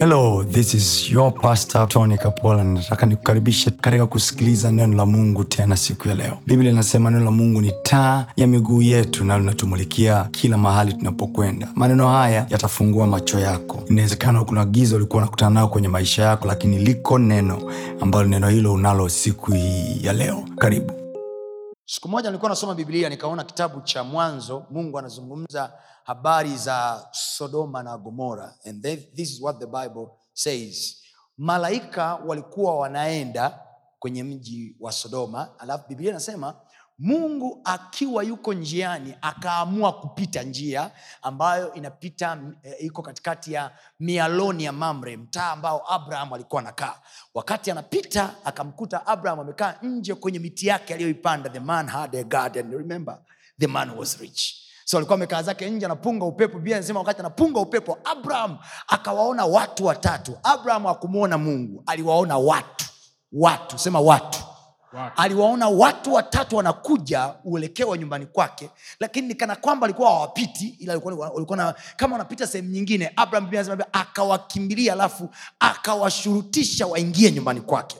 hello this is your pastor tony kapola. Nataka nikukaribishe katika kusikiliza neno la mungu tena siku ya leo. Biblia inasema neno la mungu ni taa ya miguu yetu na linatumulikia kila mahali tunapokwenda. Maneno haya yatafungua macho yako. Inawezekana kuna giza ulikuwa unakutana nao kwenye maisha yako lakini liko neno ambalo neno hilo unalo siku hii ya leo. Karibu. Siku moja nilikuwa nasoma biblia nikaona kitabu cha mwanzo mungu anazungumza habari za sodoma na gomora. And this is what the bible says. Malaika walikuwa wanaenda kwenye mji wa sodoma. Alafu biblia inasema mungu akiwa yuko njiani akaamua kupita njia ambayo inapita e, iko katikati ya mialoni ya mamre mtaa ambao abraham alikuwa anakaa. Wakati anapita akamkuta abraham amekaa nje kwenye miti yake aliyoipanda the man had a garden. Remember the man was rich so alikuwa amekaa zake nje anapunga upepo bia anasema wakati anapunga upepo abraham akawaona watu watatu. Abraham akumwona mungu aliwaona watu watu sema watu. Watu. aliwaona watu watatu wanakuja uelekeo wa nyumbani kwake lakini kana kwamba alikuwa hawapiti ila walikuwa, kama wanapita sehemu nyingine abraham akawakimbilia alafu akawashurutisha waingie nyumbani kwake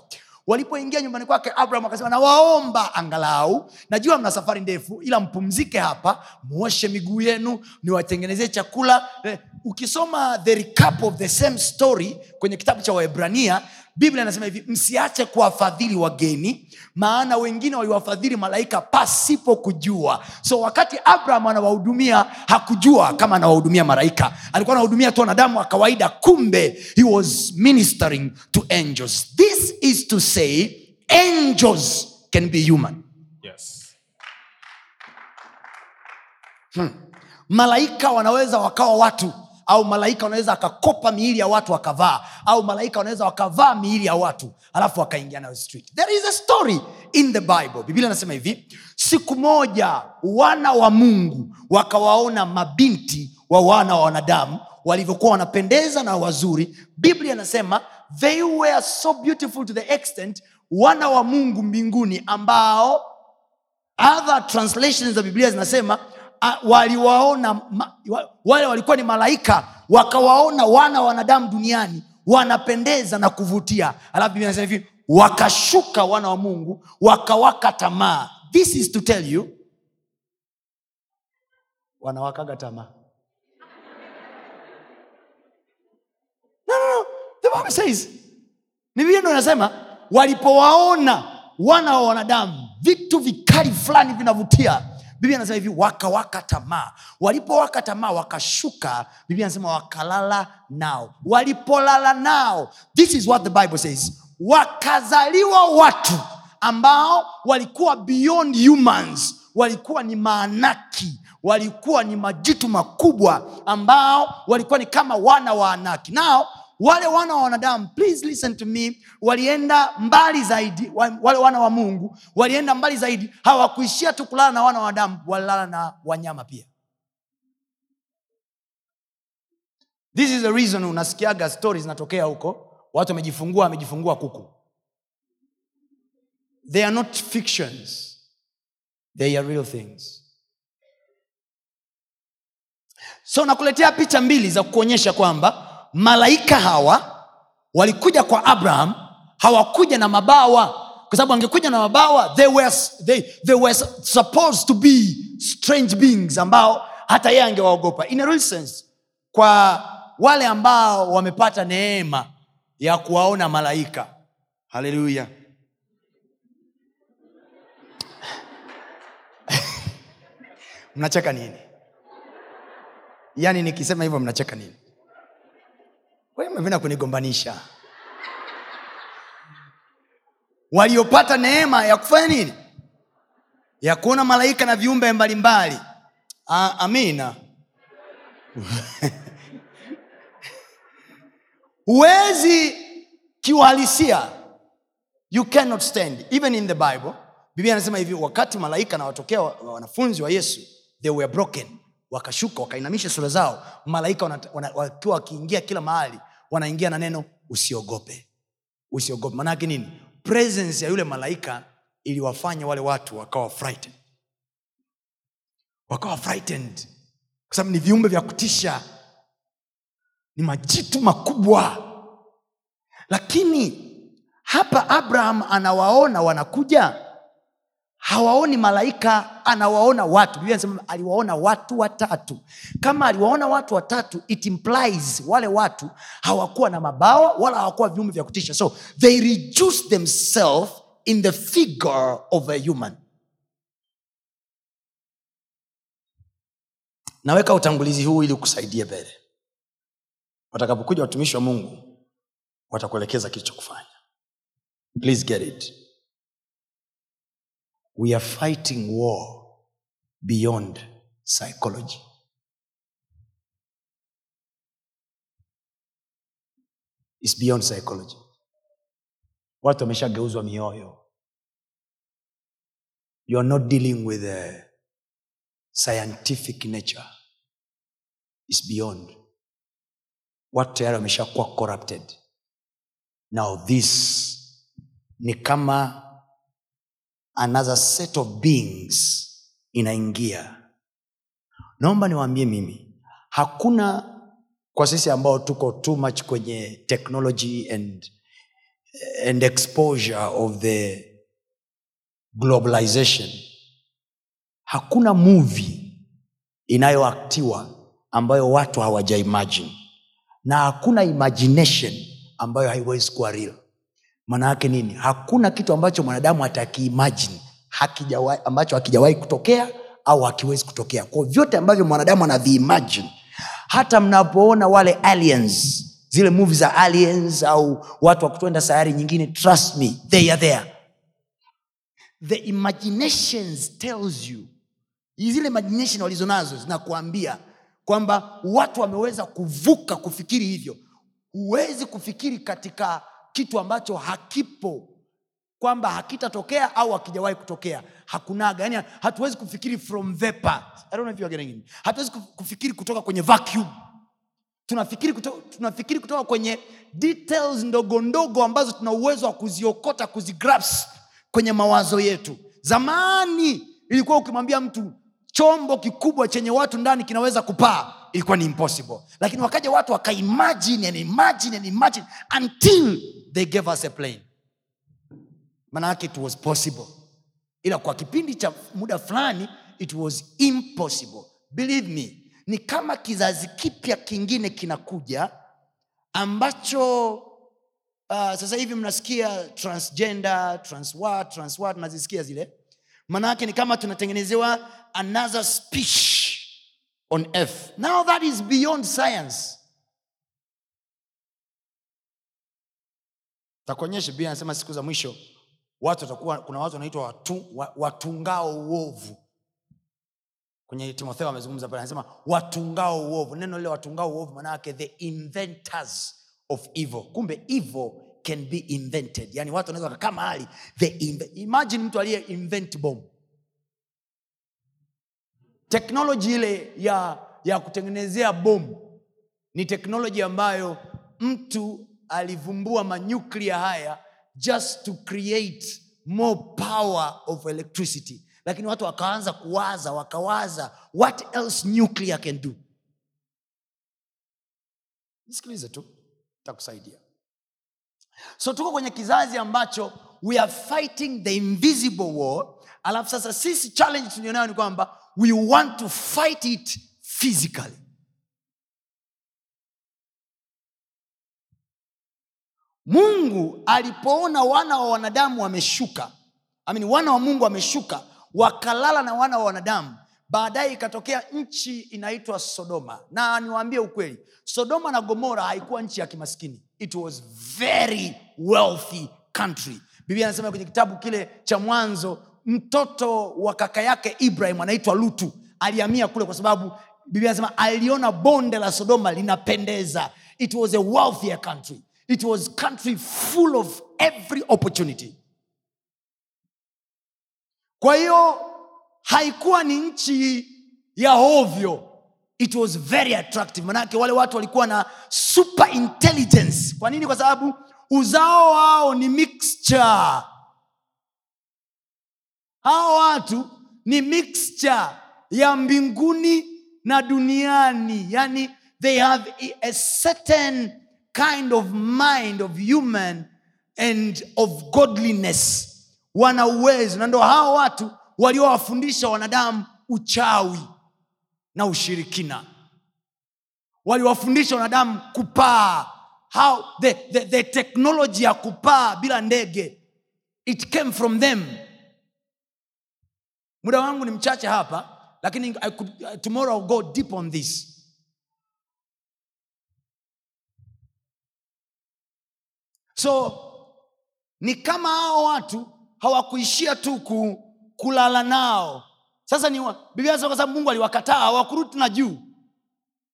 walipoingia nyumbani kwake abraham akasema nawaomba angalau najua mna safari ndefu ila mpumzike hapa muoshe miguu yenu niwatengenezee chakula. Eh, ukisoma the recap of the same story kwenye kitabu cha waebrania biblia inasema hivi msiache kuwafadhili wageni maana wengine waliwafadhili malaika pasipo kujua. So wakati abraham anawahudumia hakujua kama anawahudumia malaika. Alikuwa anahudumia tu wanadamu wa kawaida kumbe he was ministering to angels. This is to say angels can be human. Yes. malaika wanaweza wakawa watu au malaika wanaweza akakopa miili ya watu wakavaa au malaika wanaweza wakavaa miili ya watu alafu wakaingia nayo street. There is a story in the bible. Biblia inasema hivi siku moja wana wa mungu wakawaona mabinti wa wana wa wanadamu walivyokuwa wanapendeza na wazuri. Biblia inasema they were so beautiful to the extent wana wa mungu mbinguni ambao other translations za biblia zinasema waliwaona wale walikuwa ni malaika wakawaona wana wa wanadamu duniani wanapendeza na kuvutia. Alafu biblia hivi wakashuka wana wa mungu wakawaka tamaa. This is to tell you wanawakaga tamaa. No, no, no. the bible says ni biblia ndo walipowaona wana wa wanadamu vitu vikali fulani vinavutia biblia anasema hivi wakawaka tamaa. Walipowaka tamaa wakashuka biblia anasema wakalala nao. Walipolala nao this is what the bible says wakazaliwa watu ambao walikuwa beyond humans. Walikuwa ni maanaki walikuwa ni majitu makubwa ambao walikuwa ni kama wana wa anaki. Nao wale wana wa wanadamu please listen to me. Walienda mbali zaidi wale wana wa mungu walienda mbali zaidi. Hawakuishia tu kulala na wana wa wanadamu walilala na wanyama pia. This is the reason unasikiaga stori zinatokea huko. Watu wamejifungua wamejifungua kuku. They are not fictions. They are real things. So nakuletea picha mbili za kuonyesha kwamba malaika hawa walikuja kwa abraham hawakuja na mabawa. Kwa sababu wangekuja na mabawa they were, they, they were supposed to be strange beings ambao hata yeye angewaogopa. In a real sense kwa wale ambao wamepata neema ya kuwaona malaika. Haleluya mnacheka nini? Yaani nikisema hivyo mnacheka nini Wewe kunigombanisha waliopata neema ya kufanya nini? Ya kuona malaika na viumbe mbalimbali. Amina. Huwezi kiuhalisia. You cannot stand. Even in the bible biblia anasema hivi wakati malaika nawatokea wa- wanafunzi wa yesu they were broken. Wakashuka wakainamisha sura zao. Malaika wakiwa wakiingia kila mahali wanaingia na neno usiogope. Usiogope. Maanaake nini? Presence ya yule malaika iliwafanya wale watu wakawa frightened. Wakawa frightened. Kwa sababu ni viumbe vya kutisha. Ni majitu makubwa. Lakini hapa abraham anawaona wanakuja hawaoni malaika anawaona watu. Biblia aliwaona watu watatu. Kama aliwaona watu watatu it implies wale watu hawakuwa na mabawa wala hawakuwa viumbe vya kutisha. So they reduce themselves in the figure of a human. Naweka utangulizi huu ili kusaidia mbele. Watakapokuja watumishi wa mungu watakuelekeza kilichokufanya. Please get it we are fighting war beyond psychology. It's beyond psychology. Watu wameshageuzwa mioyo. You are not dealing with a scientific nature. It's beyond. Watu tayari wameshakuwa corrupted. Now this ni kama another set of beings inaingia. Naomba niwaambie mimi hakuna kwa sisi ambao tuko too much kwenye technology and, and exposure of the globalization. Hakuna movie inayoaktiwa ambayo watu hawajaimagine. Na hakuna imagination ambayo haiwezi kuwa real maana nini? Hakuna kitu ambacho mwanadamu atakiimajini ambacho hakijawahi kutokea au hakiwezi kutokea. Kwa vyote ambavyo mwanadamu anaviimajini hata mnapoona wale aliens zile mvi za aliens au watu wa kutwenda sayari nyingine trust me they are there. The imaginations tells you. Zile imagination walizonazo zinakuambia kwamba watu wameweza kuvuka kufikiri hivyo. Huwezi kufikiri katika kitu ambacho hakipo kwamba hakitatokea au hakijawahi kutokea hakunaga yani hatuwezi kufikiri from vapor. I don't know if you are getting it. hatuwezi kufikiri kutoka kwenye vacuum tunafikiri kutoka, tunafikiri kutoka kwenye details ndogo ndogo ambazo tuna uwezo wa kuziokota kuzigrasp kwenye mawazo yetu zamani ilikuwa ukimwambia mtu chombo kikubwa chenye watu ndani kinaweza kupaa ilikuwa ni impossible. Lakini wakaja watu wakaimagine and imagine and imagine until they gave us a plane. Manake it was possible. Ila kwa kipindi cha muda fulani it was impossible. Believe me ni kama kizazi kipya kingine kinakuja ambacho uh, sasa hivi mnasikia transgender transwa transwa tunazisikia zile. Maanaake ni kama tunatengenezewa another speech on earth. Now that is beyond science. Takuonyesha bia anasema siku za mwisho watu watakuwa kuna watu wanaitwa watu, watungao uovu. Kwenye timotheo amezungumza pale anasema watungao uovu. Neno lile watungao uovu manaake the inventors of evil. Kumbe evil can be invented. Yani watu wanaweza wakakaa mahali imagine mtu aliye invent bomb teknoloji ile ya ya kutengenezea bomu ni teknoloji ambayo mtu alivumbua manyuklia haya just to create more power of electricity. Lakini watu wakaanza kuwaza wakawaza what else nuclear can do? Nisikilize tu takusaidia so tuko kwenye kizazi ambacho we are fighting the invisible war. Alafu sasa sisi challenge tulionayo ni kwamba we want to fight it physically. Mungu alipoona wana wa wanadamu wameshuka I mean, wana wa mungu wameshuka wakalala na wana wa wanadamu baadaye ikatokea nchi inaitwa sodoma. Na niwaambie ukweli sodoma na gomora haikuwa nchi ya kimaskini. It was very wealthy country. Biblia anasema kwenye kitabu kile cha mwanzo mtoto wa kaka yake ibrahim anaitwa lutu alihamia kule kwa sababu biblia anasema aliona bonde la sodoma linapendeza. It was a wealthier country. It was country full of every opportunity. Kwa hiyo haikuwa ni nchi ya hovyo. It was very attractive. Manake wale watu walikuwa na super intelligence. Kwa nini? Kwa sababu uzao wao ni mixture hawa watu ni mixture ya mbinguni na duniani. Yani they have a certain kind of mind of human and of godliness. Wana uwezo. Na ndo hao watu waliowafundisha wanadamu uchawi na ushirikina. Waliwafundisha wanadamu kupaa. How the, the, the technology ya kupaa bila ndege it came from them muda wangu ni mchache hapa lakini I could, tomorrow I'll go deep on this. So ni kama hao watu hawakuishia tu ku, kulala nao. Sasa ni biblia kwa mungu aliwakataa hawakurudi na juu.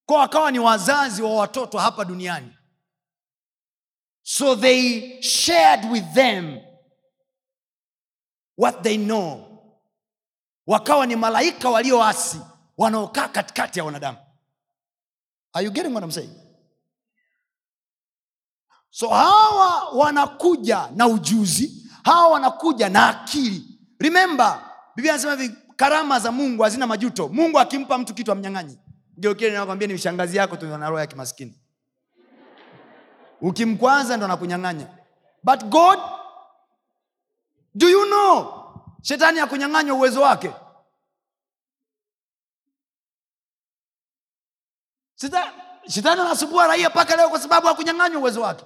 Kwa wakawa ni wazazi wa watoto hapa duniani. So they shared with them what they know wakawa ni malaika walioasi wanaokaa katikati ya wanadamu. Are you getting what I'm saying? so hawa wanakuja na ujuzi hawa wanakuja na akili. Remember biblia anasema hivi karama za mungu hazina majuto. Mungu akimpa mtu kitu amnyang'anyi. Kile ni shangazi yako tuna roho ya kimaskini. Ukimkwaza ndo anakunyang'anya. But god do you know shetani akunyang'anywa uwezo wake. Sita- shetani anasumbua raia mpaka leo kwa sababu hakunyang'anywa uwezo wake.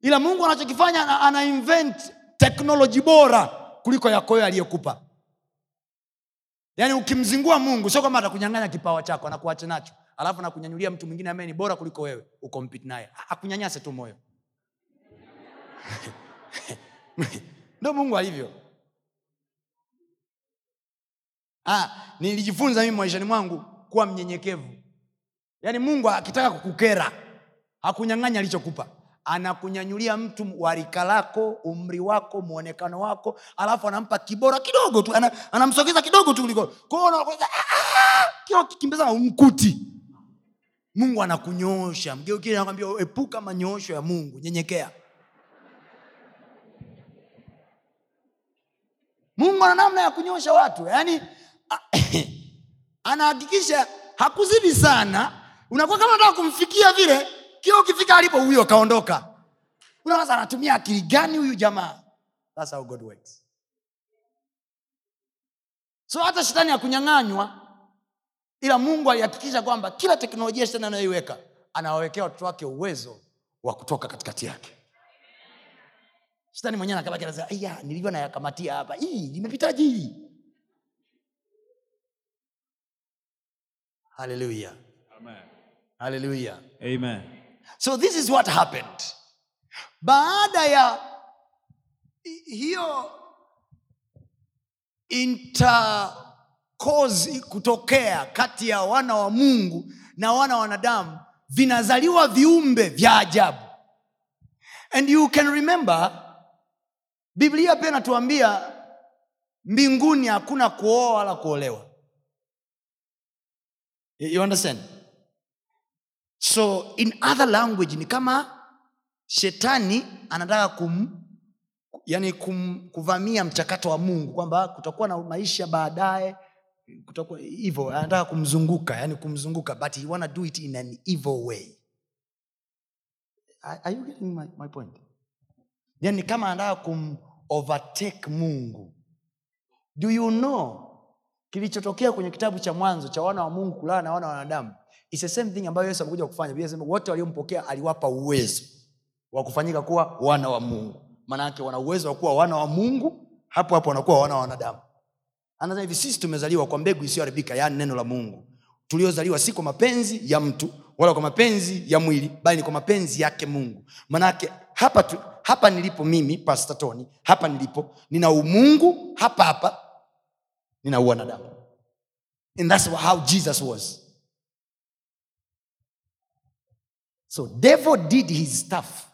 Ila mungu anachokifanya ana, invent teknoloji bora kuliko yako wewe aliyekupa. Yaani ukimzingua mungu sio kwamba atakunyang'anya kipawa chako anakuacha nacho. Alafu anakunyanyulia mtu mwingine ambaye ni bora kuliko wewe ukompiti naye. Akunyanyase tu moyo ndo mungu alivyo. Ah, nilijifunza mimi maishani mwangu kuwa mnyenyekevu. Yaani mungu akitaka kukukera hakunyang'anya alichokupa. Anakunyanyulia mtu wa rika lako umri wako mwonekano wako alafu anampa kibora kidogo tu ana, anamsogeza kidogo tu ah, kila kikimbizana umkuti mungu anakunyoosha. Mgeukile epuka manyoosho ya mungu nyenyekea mungu ana namna ya kunyosha watu yaani anahakikisha hakuzidi sana. Unakuwa kama nataka kumfikia vile kila ukifika alipo huyo kaondoka. Unawaza anatumia akili gani huyu jamaa? That's how God works. so hata shetani akunyang'anywa ila mungu alihakikisha kwamba kila teknolojia shetani anayoiweka anawawekea watoto wake uwezo wa kutoka katikati yake shetani mwenyewe anakabaki anasema aya nilivyo nayakamatia hapa. Hii limepitaji hii? Haleluya haleluya Amen. so this is what happened. Baada ya hiyo intercourse kutokea kati ya wana wa mungu na wana wa wanadamu vinazaliwa viumbe vya ajabu. And you can remember biblia pia inatuambia mbinguni hakuna kuoa wala kuolewa. You understand? So in other language ni kama shetani anataka kum yani kum, kuvamia mchakato wa mungu kwamba kutakuwa na maisha baadaye kutakuwa hivyo anataka kumzunguka yani kumzunguka but he wanna do it in an evil way. Are are you getting my, my point yani kama anataka kum mungu. Do you know kilichotokea kwenye kitabu cha mwanzo cha wana wa mungu kulala na wana wa wanadamu It's the same thing ambayo yesu amekuja kufanya. Inasema wote waliompokea aliwapa uwezo wa kufanyika kuwa wana wa mungu. Maanake wana uwezo wa kuwa wana wa mungu hapo hapo wanakuwa wana wa wanadamu. Anasema hivi sisi tumezaliwa kwa mbegu isiyoharibika yaani neno la mungu. Tuliozaliwa si kwa mapenzi ya mtu wala kwa mapenzi ya mwili bali ni kwa mapenzi yake mungu. Manake hapa tu, hapa nilipo mimi pastor tony hapa nilipo nina umungu hapa hapa nina uwanadamu and that's how jesus was. So devil did his stuff.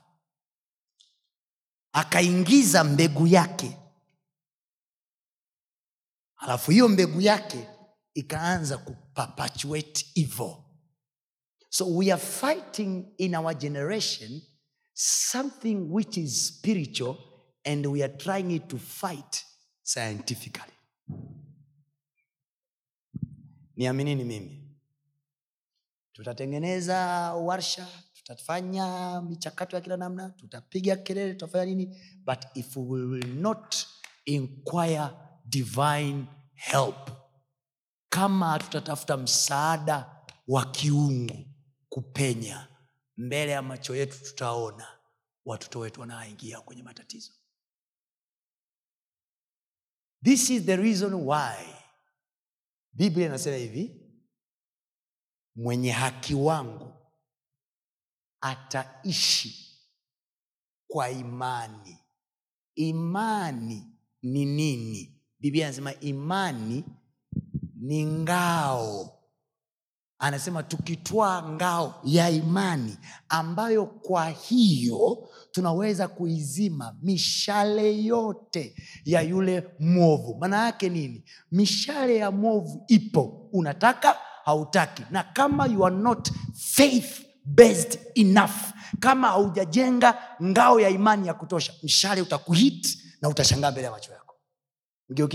Akaingiza mbegu yake. Alafu hiyo mbegu yake ikaanza kupapatuate evil. So we are fighting in our generation something which is spiritual and we are trying it to fight scientifically. Niaminini mimi. Tutatengeneza warsha tutafanya michakato ya kila namna tutapiga kelele tutafanya nini? But if we will not inquire divine help kama tutatafuta msaada wa kiungu kupenya mbele ya macho yetu tutaona watoto wetu wanaingia kwenye matatizo. This is the reason why biblia inasema hivi mwenye haki wangu ataishi kwa imani. Imani ni nini? Biblia anasema imani ni ngao anasema tukitwaa ngao ya imani ambayo kwa hiyo tunaweza kuizima mishale yote ya yule mwovu. Maana yake nini? Mishale ya mwovu ipo. Unataka? Hautaki. Na kama you are not faith based enough kama haujajenga ngao ya imani ya kutosha mshale utakuhit na utashangaa mbele ya macho yako.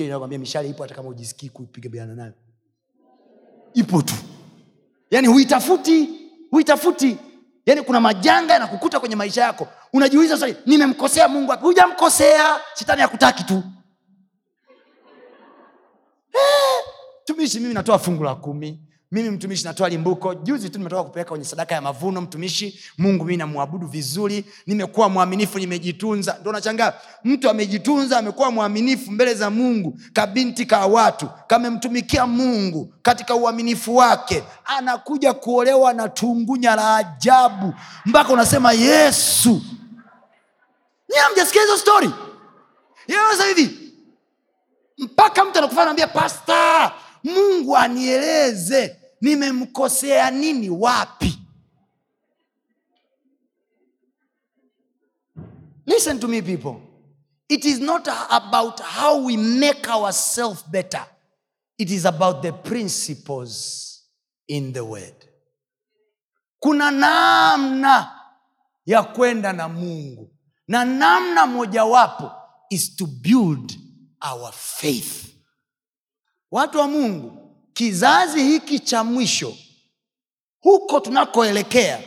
Nakwambia mishale ipo hata kama ujisikii kupigabiana nayo. Ipo tu yaani huitafuti huitafuti. Yaani kuna majanga yanakukuta kwenye maisha yako. Unajiuliza swali nimemkosea mungu wapi? Hujamkosea. Shetani hakutaki tu. Eh, mtumishi mimi natoa fungu la kumi mimi mtumishi natoa limbuko. Juzi tu nimetoka kupeleka kwenye sadaka ya mavuno mtumishi. Mungu mii namwabudu vizuri. Nimekuwa mwaminifu nimejitunza. Ndo nachangaa mtu amejitunza amekuwa mwaminifu mbele za mungu kabinti ka watu kamemtumikia mungu katika uaminifu wake anakuja kuolewa na tungunya la ajabu mpaka unasema yesu. Nyie hamjasikia hizo stori yeweza hivi mpaka mtu anakufaa naambia pasta mungu anieleze nimemkosea nini? Wapi? Listen to me people. It is not about how we make ourselves better. It is about the principles in the word. Kuna namna ya kwenda na mungu. Na namna mojawapo is to build our faith. Watu wa mungu kizazi hiki cha mwisho huko tunakoelekea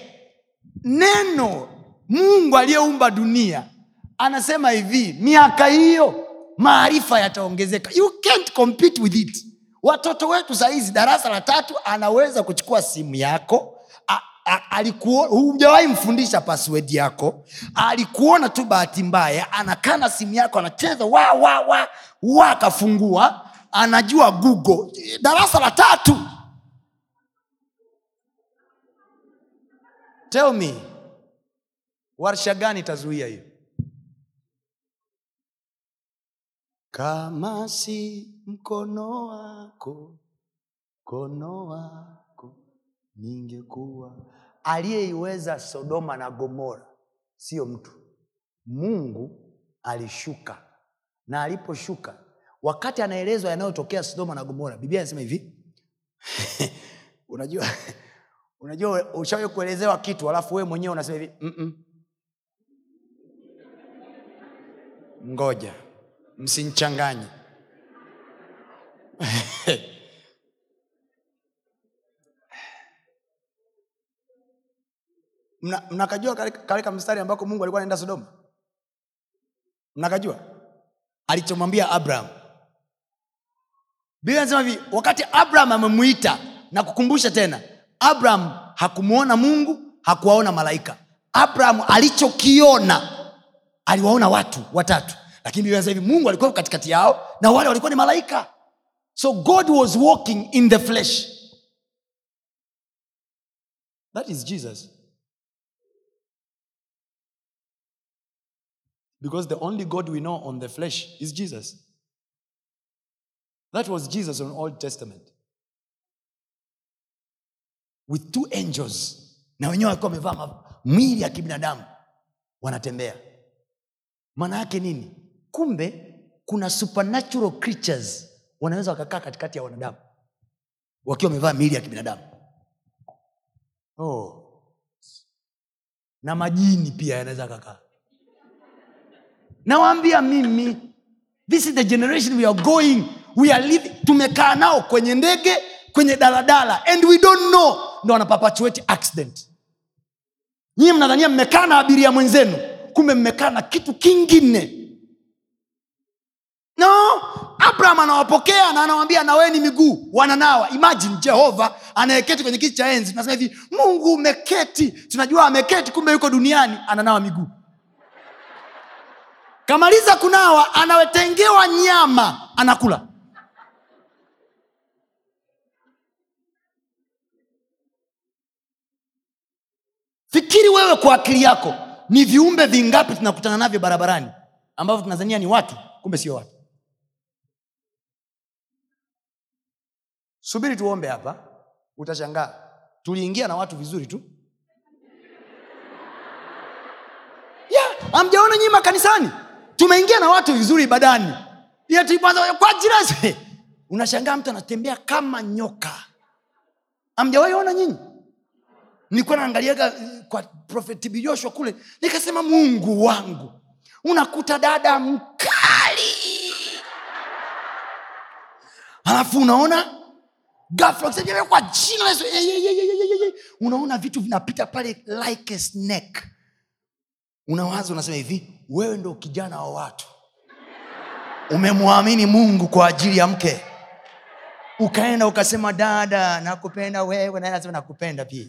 neno mungu aliyeumba dunia anasema hivi miaka hiyo maarifa yataongezeka. You can't compete with it. Watoto wetu sahizi darasa la tatu anaweza kuchukua simu yako hujawahi mfundisha password yako alikuona tu bahati mbaya anakana simu yako anacheza wa wa wa wa akafungua anajua google. Darasa la tatu. Tell me warsha gani itazuia hiyo? Kama si mkono wako mkono wako ningekuwa aliyeiweza sodoma na gomora. Sio mtu. Mungu alishuka. Na aliposhuka wakati anaelezwa yanayotokea sodoma na gomora biblia anasema hivi. Unajua unajua ushawe kuelezewa kitu alafu wewe mwenyewe unasema hivi ngoja msinchanganye mnakajua mna katika mstari ambako mungu alikuwa anaenda sodoma? Mnakajua? Alichomwambia abraham biblia inasema hivi wakati abraham amemwita na kukumbusha tena abraham hakumwona mungu hakuwaona malaika. Abraham alichokiona aliwaona watu watatu. Lakini biblia inasema hivi mungu alikuwa katikati yao na wale walikuwa ni malaika. So god was walking in the flesh. That is jesus. Because the only god we know on the flesh is jesus that was jesus on old testament. With two angels. Na wenyewe walikuwa wamevaa mwili ya kibinadamu. Wanatembea. Maana yake nini? Kumbe kuna supernatural creatures wanaweza wakakaa katikati ya wanadamu. Wakiwa wamevaa miili ya kibinadamu. Oh. na majini pia yanaweza kakaa. Nawaambia mimi this is the generation we are going we are living tumekaa nao kwenye ndege kwenye daladala and we don't know. Ndo wanapapatuate accident. Nyie mnadhania mmekaa na abiria mwenzenu kumbe mmekaa na kitu kingine. No abraham anawapokea na anawambia naweni miguu. Wananawa. Imagine jehova anayeketi kwenye kiti cha enzi tunasema hivi mungu umeketi. Tunajua ameketi kumbe yuko duniani ananawa miguu. Kamaliza kunawa anawetengewa nyama anakula fikiri wewe kwa akili yako ni viumbe vingapi tunakutana navyo barabarani ambavyo tunazania ni watu kumbe sio watu? Subiri tuombe hapa utashangaa. Tuliingia na watu vizuri tu. Yeah, amjaona nyima kanisani tumeingia na watu vizuri ibadani kwa unashangaa mtu anatembea kama nyoka. Amjawahi ona nyinyi nilikuwa naangaliaga eh, kwa profeti kule nikasema mungu wangu unakuta dada mkali. Alafu unaona ghafla kwa jina eh, eh, unaona vitu vinapita pale like a snake. Unawaza unasema hivi wewe ndo kijana wa watu. Umemwamini mungu kwa ajili ya mke. Ukaenda ukasema dada nakupenda wewe. Naye nakupenda pia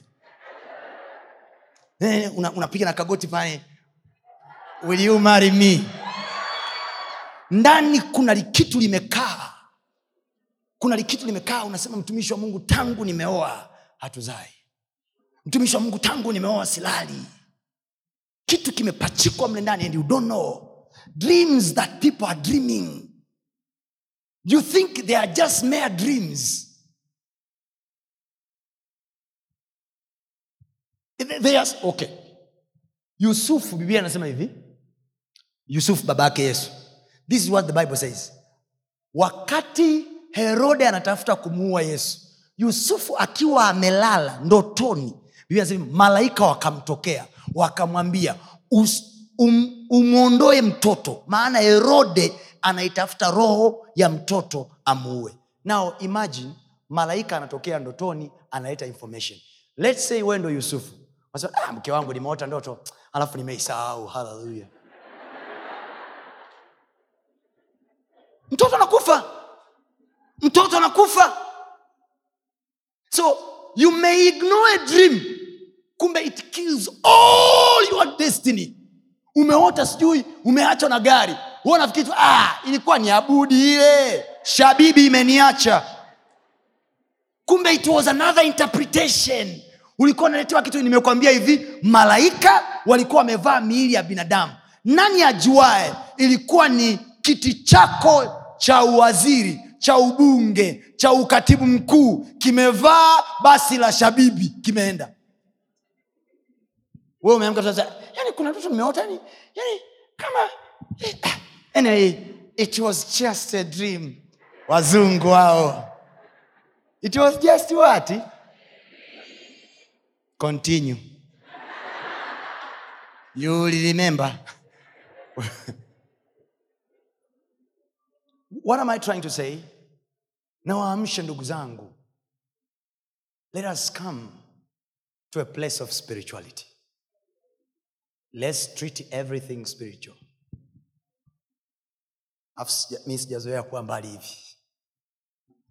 Eh, una- unapiga na kagoti pale. Will you marry me? Ndani kuna likitu limekaa. Kuna likitu limekaa unasema mtumishi wa mungu tangu nimeoa hatuzai. Mtumishi wa mungu tangu nimeoa silali. Kitu kimepachikwa mle ndani and you don't know. Dreams that people are dreaming. You think they are just mere dreams They- okay. Yusufu biblia anasema hivi. Yusufu baba yake yesu. This is what the bible says. Wakati herode anatafuta kumuua yesu yusufu akiwa amelala ndotoni biblia anasema malaika wakamtokea wakamwambia um, umwondoe mtoto. Maana herode anaitafuta roho ya mtoto amuue. Now imagine malaika anatokea ndotoni analeta information. Let's say wendo yusufu Ah, mke wangu nimeota ndoto alafu nimeisahau. Haleluya. Mtoto anakufa. Mtoto anakufa. So you may ignore a dream. Kumbe it kills all your destiny. Umeota sijui umeachwa na gari. Wewe nafikiri ah, ilikuwa ni abudi ile. Shabibi imeniacha. Kumbe it was another interpretation ulikuwa unaletewa kitu nimekwambia hivi malaika walikuwa wamevaa miili ya binadamu. Nani ajuae? Ilikuwa ni kiti chako cha uwaziri cha ubunge cha ukatibu mkuu. Kimevaa basi la shabibi kimeenda. Yani kuna mtoto nimeota yani, yani kama anyway, it was just a dream. Wazungu wao it was just what continue. You will remember. What am i trying to say? Nawaamshe ndugu zangu. Let us come to a place of spirituality. Let's treat everything spiritual. Mi sijazoea kuwa mbali hivi.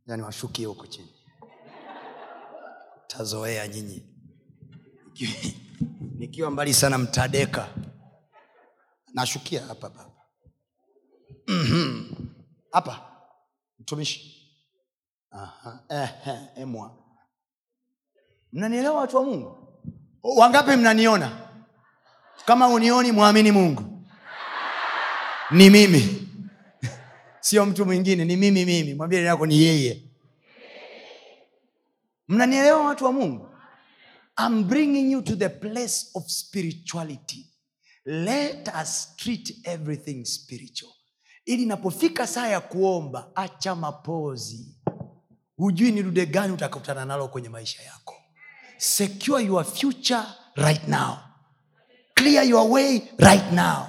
Yani washukie huko chini. Tazoea nyinyi Nikiwa- mbali sana mtadeka. Nashukia hapa baba. Mhm. hapa mtumishi. Emwa. Mnanielewa watu wa mungu? Wangapi mnaniona? Kama unioni mwamini mungu. Ni mimi. Sio mtu mwingine ni mimi mimi. Mwambie yako ni yeye. Mnanielewa watu wa mungu I'm bringing you to the place of spirituality. Let us treat everything spiritual. Ili inapofika saa ya kuomba, acha mapozi. Hujui ni dude gani utakutana nalo kwenye maisha yako. Secure your future right now. Clear your way right now.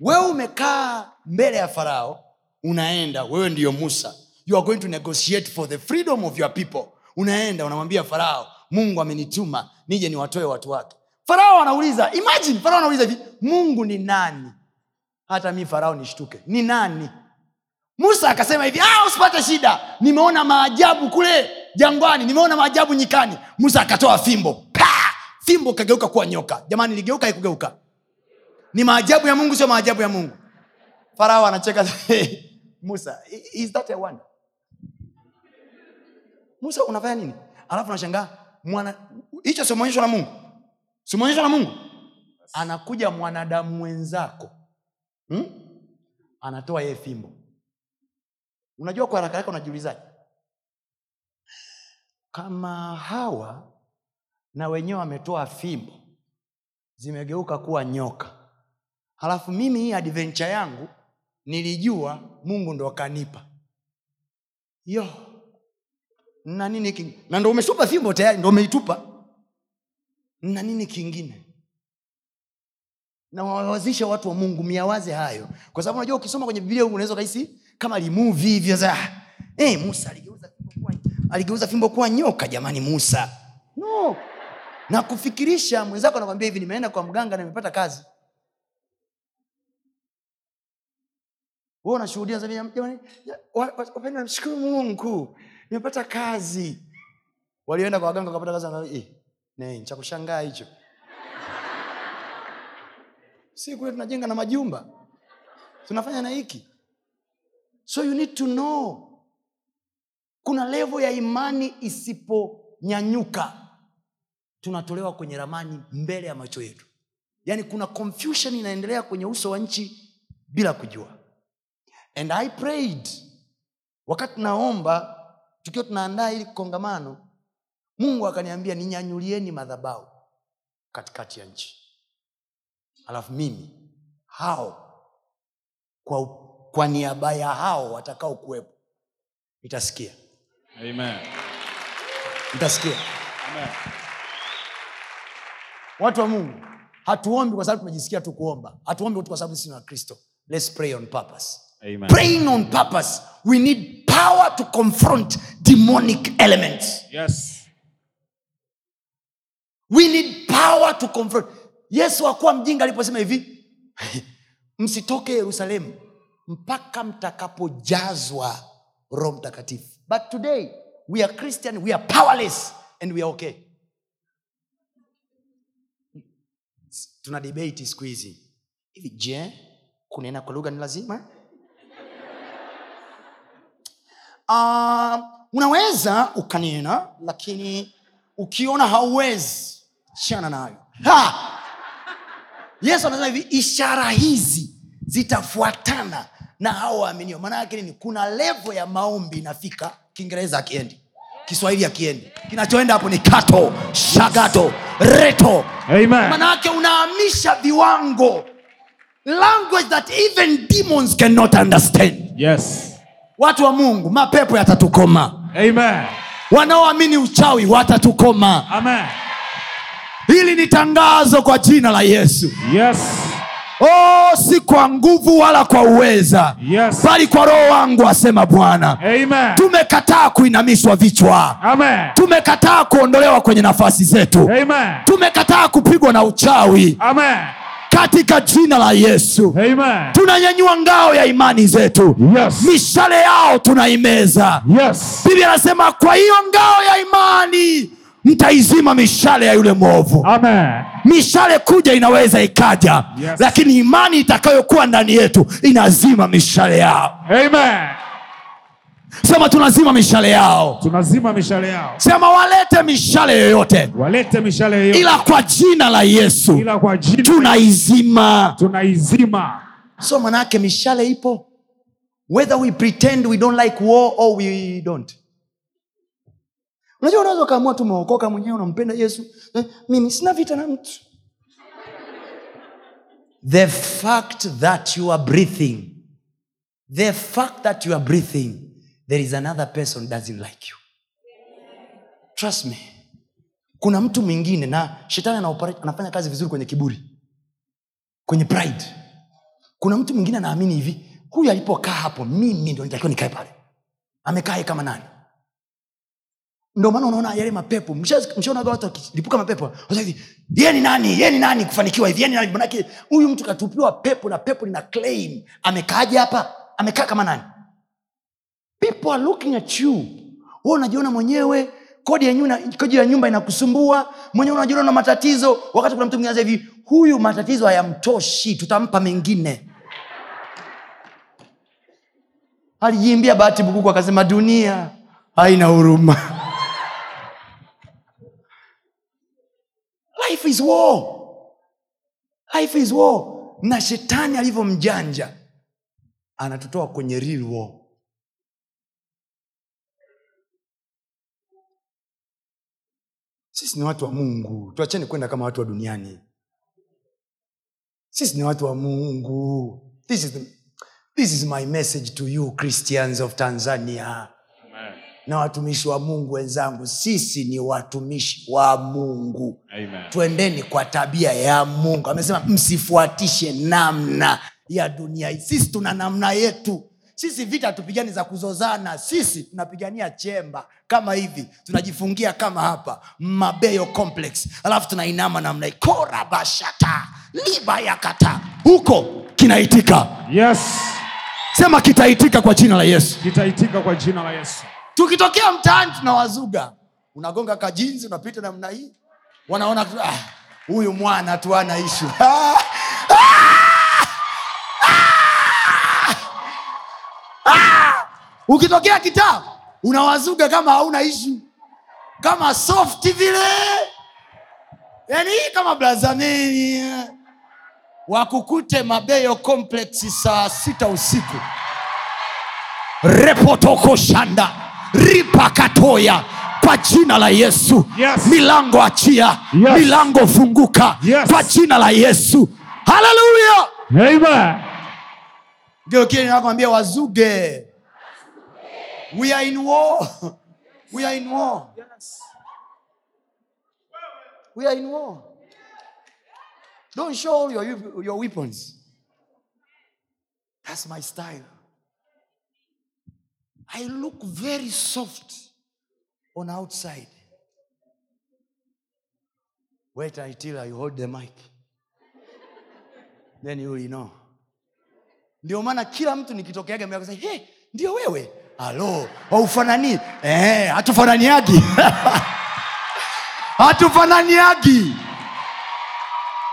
Wewe umekaa mbele ya Farao, unaenda, wewe ndiyo Musa. You are going to negotiate for the freedom of your people. Unaenda unamwambia Farao, mungu amenituma nije niwatoe watu wake. Farao anauliza imagine farao anauliza hivi mungu ni nani? Hata mi farao nishtuke ni nani? Musa akasema hivi ah, usipate shida nimeona maajabu kule jangwani nimeona maajabu nyikani. Musa akatoa fimbo pa! fimbo kageuka kuwa nyoka. Jamani ligeuka ikugeuka ni maajabu ya mungu sio maajabu ya mungu. Farao anacheka. Musa is that a wonder? Musa unafanya nini? Alafu nashangaa mwana hicho simeonyeshwa na mungu. Simonyeshwa na mungu. Anakuja mwanadamu mwenzako. Hmm? anatoa yeye fimbo. Unajua kwa haraka yake unajiulizaje? Kama hawa na wenyewe wametoa fimbo zimegeuka kuwa nyoka. Halafu mimi hii adventure yangu nilijua mungu ndo akanipa. Yo na nini king... na ndo umetupa fimbo tayari ndo umeitupa. Na nini kingine? Na watu wa mungu miawaze hayo. Kwa sababu unajua ukisoma kwenye biblia unaweza ukahisi kama limuvi hivyo za hey, musa aligeuza fimbo kuwa, nyoka jamani musa. No. Na kufikirisha mwenzako anakwambia hivi nimeenda kwa mganga na nimepata kazi. Unashuhudia jamani mungu nimepata kazi. Walioenda kwa waganga wakapata kazi eh, nee, cha kushangaa hicho. Si kule tunajenga na majumba? Tunafanya na hiki. So you need to know. Kuna levo ya imani isiponyanyuka. Tunatolewa kwenye ramani mbele ya macho yetu. Yaani kuna confusion inaendelea kwenye uso wa nchi bila kujua. And i prayed. Wakati naomba tukiwa tunaandaa hili kongamano mungu akaniambia ninyanyulieni madhabau katikati ya nchi. Alafu mimi hao kwa, kwa niaba ya hao watakao kuwepo nitasikia. Amen. nitasikia. Watu wa mungu hatuombi kwa sababu tumejisikia tu kuomba. Hatuombi kwa sababu sisi ni wakristo. Let's pray on purpose. Amen. praying on purpose. We need power to confront demonic elements. Yes. we need power to confront. Yesu akuwa mjinga aliposema hivi msitoke yerusalemu mpaka mtakapojazwa roho mtakatifu. But today we are christian we are powerless and we are okay. Tuna debate siku hizi. Hivi je kunena kwa lugha ni lazima uh, unaweza ukanena lakini ukiona hauwezi chana nayo. Ha! yesu anasema hivi ishara hizi zitafuatana na hao waaminio. Maana yake nini? Kuna levo ya maombi inafika kiingereza akiendi kiswahili akiendi kinachoenda hapo ni kato shagato reto. Manaake unaamisha viwango. Language that even demons cannot understand. Yes. Watu wa mungu mapepo yatatukoma wanaoamini uchawi watatukoma Amen. hili ni tangazo kwa jina la yesu Yes. oh, si kwa nguvu wala kwa uweza Yes. bali kwa roho wangu asema bwana tumekataa kuinamishwa vichwa Amen. tumekataa kuondolewa kwenye nafasi zetu Amen. tumekataa kupigwa na uchawi Amen. Katika jina la yesu Amen. tunanyanyua ngao ya imani zetu Yes. mishale yao tunaimeza Yes. biblia anasema kwa hiyo ngao ya imani mtaizima mishale ya yule mwovu Amen. mishale kuja inaweza ikaja Yes. lakini imani itakayokuwa ndani yetu inazima mishale yao Amen. Sema tunazima mishale yao. Tunazima mishale yao. sema walete mishale yoyote. Walete mishale yoyote, ila kwa jina la yesu. Ila kwa jina tunaizima. Tunaizima. so manake mishale ipo. Whether we pretend we don't like war or we don't. Unajua unaweza ukaamua tu umeokoka mwenyewe unampenda yesu. Eh, mimi sina vita na mtu. The fact that you are breathing. The fact that you are breathing there is another person doesn't like you. Trust me. Kuna mtu mwingine na shetani anafanya kazi vizuri kwenye kiburi. Kwenye pride. Kuna mtu mwingine anaamini hivi huyu alipokaa hapo mimi ndo nitakiwa nikae pale. Amekaa kama nani? Ndio maana unaona yale mapepo. Mshaonaga watu wakilipuka mapepo ye ni nani? Ye ni nani kufanikiwa hivi? Ni nani? Manake huyu mtu katupiwa pepo na pepo lina claim. Amekaaje hapa? Amekaa kama nani people are looking at you. Huwa unajiona mwenyewe kodi ya nyumba, kodi ya nyumba inakusumbua mwenyewe unajiona na matatizo wakati kuna mtu mwingine hivi huyu matatizo hayamtoshi tutampa mengine. Alijiimbia bahati bukuku akasema dunia haina huruma. Life is war. Life is war. Na shetani alivyomjanja anatutoa kwenye real war sisi ni watu wa mungu. Tuacheni kwenda kama watu wa duniani. Sisi ni watu wa mungu. This is, the, this is my message to you christians of tanzania. Amen. na watumishi wa mungu wenzangu sisi ni watumishi wa mungu. Amen. twendeni kwa tabia ya mungu. Amesema msifuatishe namna ya dunia sisi tuna namna yetu sisi vita hatupigani za kuzozana. Sisi tunapigania chemba kama hivi. Tunajifungia kama hapa. Mabeyo complex. Alafu tunainama namna korabashata liba yakata huko kinaitika. Yes. sema kitaitika kwa jina la yesu. Kitaitika kwa jina la Yesu. tukitokea mtaani tunawazuga. Unagonga kajinzi unapita namna hii. Wanaona huyu "Ah, huyu mwana tu ana ishu Ah! Ah! Ah! Ukitokea kitaa unawazuga kama hauna ishu kama soft vile. Yani kama blazameni wakukute mabeyo complex saa sita usiku. Repotoko shanda. Ripakatoya kwa jina la yesu. Yes. milango achia. Yes. milango funguka. Yes. kwa jina la yesu. Haleluya kile ninakwambia wazuge we are in war. We are in war. We are in war. Don't show all your, your weapons. That's my style. I look very soft on outside. Wait until i hold the mic. Then you will know. Ndio maana kila mtu nikitokeaga mbele yako, hey, ndio wewe alo waufananii eh, hatufananiagi. Hatufananiagi.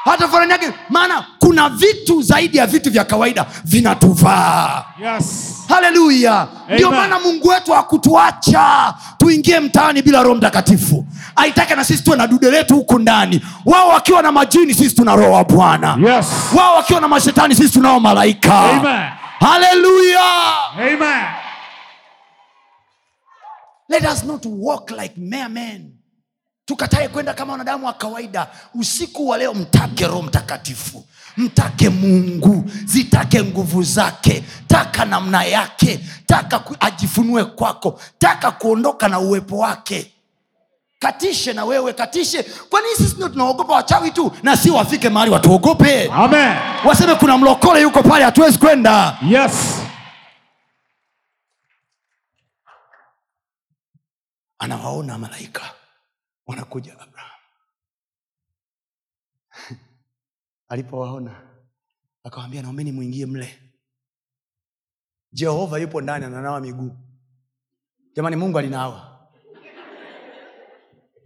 Hatufananiagi. Maana kuna vitu zaidi ya vitu vya kawaida vinatuvaa. Yes. haleluya. Ndio maana mungu wetu hakutuacha tuingie mtaani bila roho mtakatifu. Aitake na sisi tuwe na dude letu huku ndani. Wao wakiwa na majini sisi tuna roho wa bwana. Yes. wao wakiwa na mashetani sisi tunao malaika. Amen. haleluya. Amen. Let us not walk like mere men. Tukatae kwenda kama wanadamu wa kawaida. Usiku wa leo mtake roho mtakatifu. Mtake mungu. Zitake nguvu zake. Taka namna yake. Taka ajifunue kwako. Taka kuondoka na uwepo wake. Katishe na wewe katishe. Kwanii sisi ndio tunaogopa wachawi tu na si wafike mahali watuogope? Waseme kuna mlokole yuko pale hatuwezi kwenda. Yes. Anawaona malaika. Wanakuja abraham alipowaona akawambia naombeni mwingie mle. Jehova yupo ndani ananawa miguu. Jamani mungu alinawa.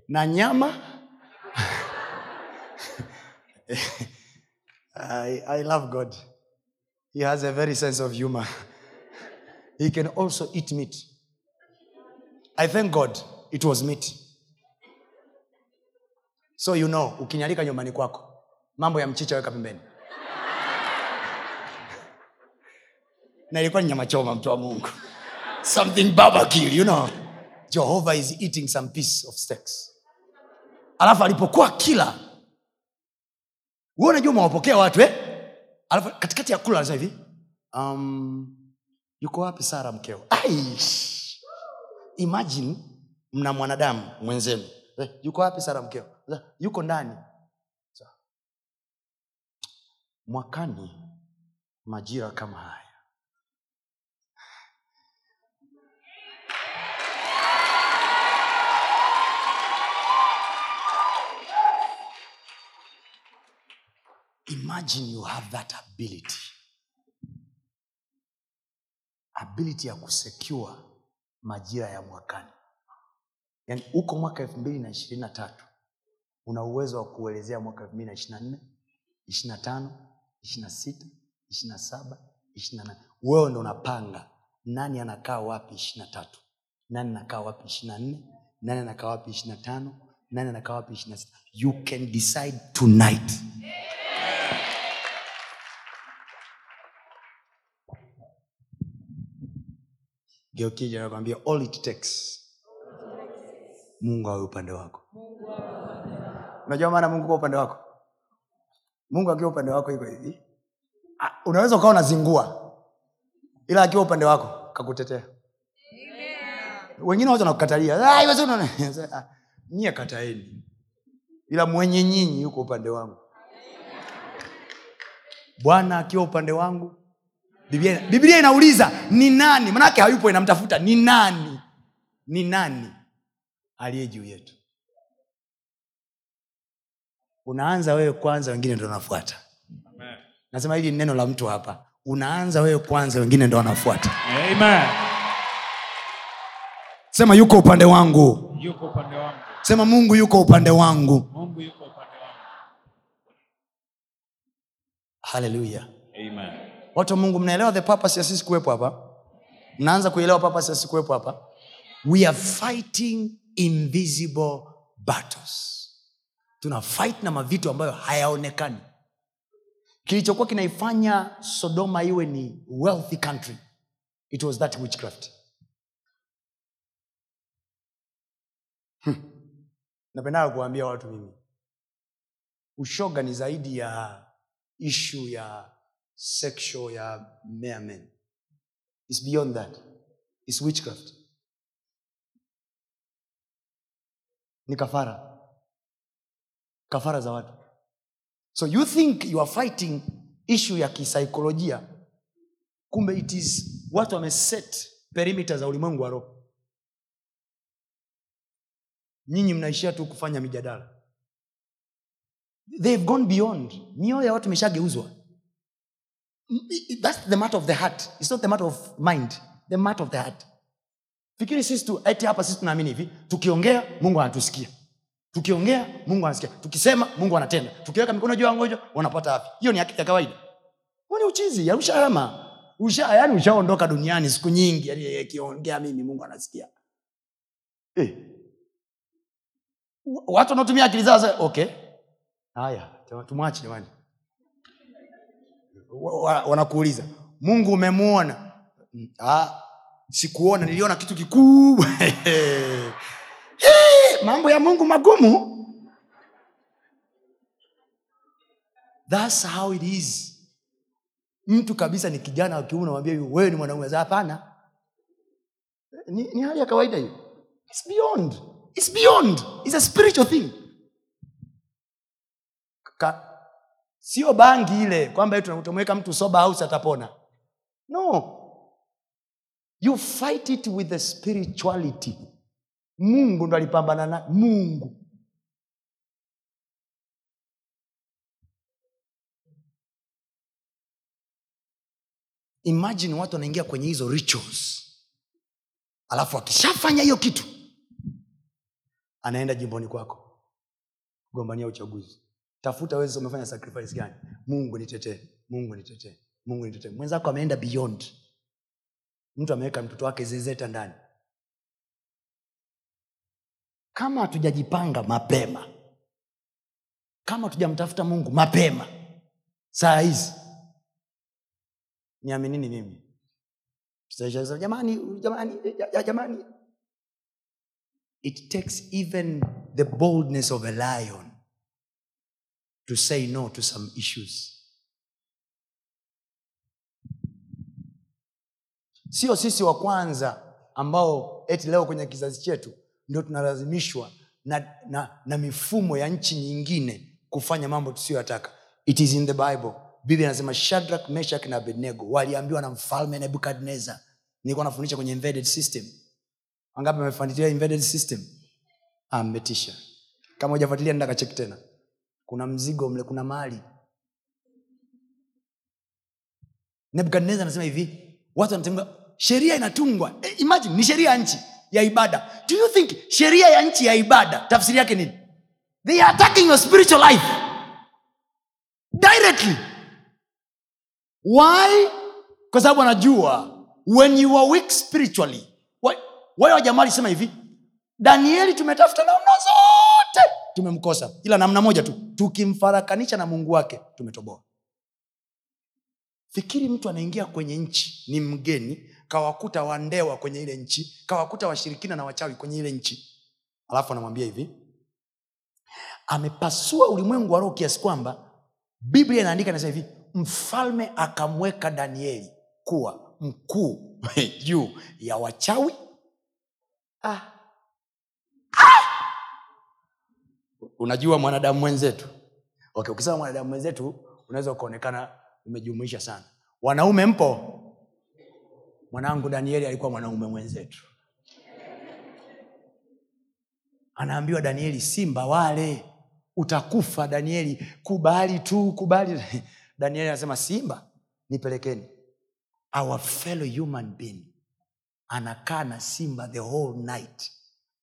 Na nyama. I, I love god. He has a very sense of humor. He can also eat meat I thank God it was meat. So you know, ukinyalika nyumbani kwako, mambo ya mchicha weka pembeni. na ilikuwa ni nyama choma, mtu wa Mungu, something barbecue, you know. Jehovah is eating some piece of steaks. Alafu alipokuwa kila, wewe unajua umewapokea watu eh? Alafu katikati ya kula anasema hivi, um, yuko wapi Sara mkeo? Aish imagine mna mwanadamu mwenzenu. Eh, yuko wapi sara mkeo? Eh, yuko ndani. So. mwakani majira kama haya. Imagine you have that ability. Ability ya kusecure majira ya mwakani yaani uko mwaka elfu mbili na ishirini na tatu una uwezo wa kuelezea mwaka elfu mbili na ishiri na nne ishiri na tano ishirina sita ishiri na saba ishiina nane wewe ndo unapanga nani anakaa wapi ishiri na tatu nani anakaa wapi ishiri na nne nani anakaa wapi ishirina tano nani anakaa wapi ishiri na sita you can decide tonight geukija nakwambia all it takes. Mungu awe upande wako. Unajua maana mungu kwa upande wako? Mungu akiwa upande wako iko hivi. Unaweza ukawa unazingua ila akiwa upande wako kakutetea. Wengine watu wanakukatalia. "Ah. Ah, nyie kataeni. Ila mwenye nyinyi yuko upande wangu. Bwana akiwa upande wangu biblia, biblia inauliza ni nani? Manake hayupo inamtafuta ni nani? Ni nani aliye juu yetu? Unaanza wewe kwanza wengine ndo wanafuata. Nasema hili ni neno la mtu hapa. Unaanza wewe kwanza wengine ndo wanafuata. Amen. sema yuko upande wangu. Yuko upande wangu. sema mungu yuko upande wangu. Mungu yuko upande wangu. haleluya Amen. Watu wa mungu mnaelewa the purpose ya sisi kuwepo hapa? Mnaanza kuelewa purpose ya sisi kuwepo hapa? We are fighting invisible battles. Tuna fight na mavitu ambayo hayaonekani. Kilichokuwa kinaifanya sodoma iwe ni wealthy country it was that witchcraft. Hmm. napendaga kuwaambia watu mimi ushoga ni zaidi ya ishu ya sexual ya mere men It's beyond that. It's witchcraft. Ni kafara. Kafara za watu. So you think you are fighting issue ya kisaikolojia kumbe it is watu wameset perimeter za ulimwengu wa roho. Nyinyi mnaishia tu kufanya mijadala. They've gone beyond. Mioyo ya watu imeshageuzwa that's the matter of the heart. It's not the matter of mind. The matter of the heart. Fikiri sisi tu eti hapa sisi tunaamini hivi tukiongea mungu anatusikia. Tukiongea mungu anasikia. Tukisema mungu anatenda. Tukiweka mikono juu ya ngojo wanapata afya. Hiyo ni haki ya kawaida. Ni uchizi? Ya ushahama usha yani ushaondoka duniani siku nyingi yani mimi mungu anasikia. Eh. watu wanatumia akili zao okay. Haya tumwache jamani wanakuuliza mungu umemwona "Mm, ah, sikuona niliona kitu kikubwa. Mambo ya mungu magumu. Thats how it is. Mtu kabisa ni kijana wa kiume namwambia wewe ni mwanaume. Za hapana. Ni, ni hali ya kawaida hiyo. It's beyond. It's beyond. It's a spiritual thing sio bangi ile kwamba eti utamweka mtu soba house atapona. No. You fight it with the spirituality. Mungu ndo alipambana na mungu. Imagine watu wanaingia kwenye hizo rituals. Alafu akishafanya hiyo kitu anaenda jimboni kwako kugombania uchaguzi tafuta wewe umefanya sacrifice gani? Mungu nitetee mungu nitetee mungu nitetee. Mwenzako ameenda beyond. Mtu ameweka mtoto wake zezeta ndani. Kama hatujajipanga mapema kama hatujamtafuta mungu mapema saa hizi niaminini mimi. Jamani jamani ja- ja- jamani. It takes even the boldness of a lion to say no to some issues. Sio sisi wa kwanza ambao eti leo kwenye kizazi chetu ndio tunalazimishwa na, na, na mifumo ya nchi nyingine kufanya mambo tusiyoyataka. It is in the bible. Biblia inasema Shadrach, Meshach na abednego waliambiwa na mfalme nebukadnezar. Nilikuwa nafundisha kwenye embedded system. Wangapi wamefuatilia embedded system? Ah, mmetisha. Kama hujafuatilia nenda kacheki tena kuna mzigo mle kuna mali. Nebukadnezar anasema hivi watu wanatenga sheria inatungwa. E, imagine ni sheria ya nchi ya ibada. Do you think sheria ya nchi ya ibada tafsiri yake nini? They are attacking your spiritual life. Directly. Why? Kwa sababu anajua when you are weak spiritually wa- wale wajamaa alisema hivi? Danieli tumetafuta namna zote tumemkosa ila namna moja tu tukimfarakanisha na mungu wake tumetoboa fikiri mtu anaingia kwenye nchi ni mgeni kawakuta wandewa kwenye ile nchi kawakuta washirikina na wachawi kwenye ile nchi alafu anamwambia hivi amepasua ulimwengu wa roho kiasi kwamba biblia inaandika inasema hivi mfalme akamweka danieli kuwa mkuu juu ya wachawi ah. Ah! Unajua mwanadamu mwenzetu. Okay, ukisema mwanadamu mwenzetu unaweza ukaonekana umejumuisha sana. Wanaume mpo? Mwanangu danieli alikuwa mwanaume mwenzetu. Anaambiwa danieli simba wale. Utakufa danieli. Kubali tu kubali. Danieli anasema simba nipelekeni. Our fellow human being anakaa na simba the whole night.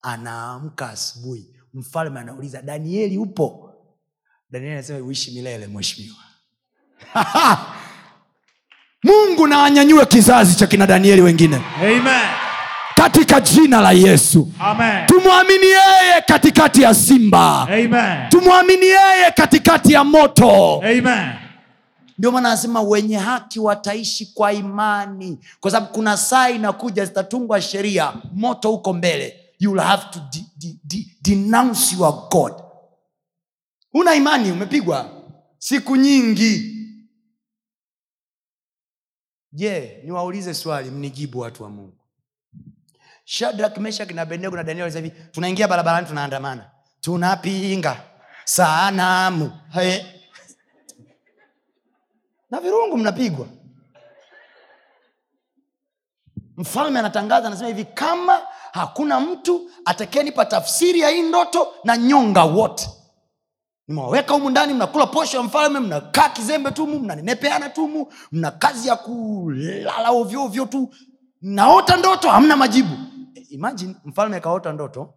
Anaamka asubuhi mfalme anauliza danieli upo? Danieli anasema uishi milele mheshimiwa. Mungu na anyanyue kizazi cha kina danieli wengine. Amen. katika jina la yesu. Amen. tumwamini yeye katikati ya simba. Tumwamini yeye katikati ya moto. Amen. ndio maana anasema wenye haki wataishi kwa imani. Kwa sababu kuna saa inakuja zitatungwa sheria moto huko mbele you have to de- de- de- denounce your god. Una imani umepigwa. Siku nyingi. Je niwaulize swali mnijibu watu wa mungu. Shadrak meshak na abednego na daniel hivi tunaingia barabarani tunaandamana. Tunapinga sanamu. Na virungu mnapigwa. Mfalme anatangaza anasema hivi kama hakuna mtu atakenipa tafsiri ya hii ndoto na nyonga wote. Nimewaweka humu ndani mnakula posho ya mfalme mnakaa kizembe tumu mnanenepeana tumu mna kazi ya kulala ovyoovyo tu. Naota ndoto hamna majibu. E, imagine mfalme akaota ndoto.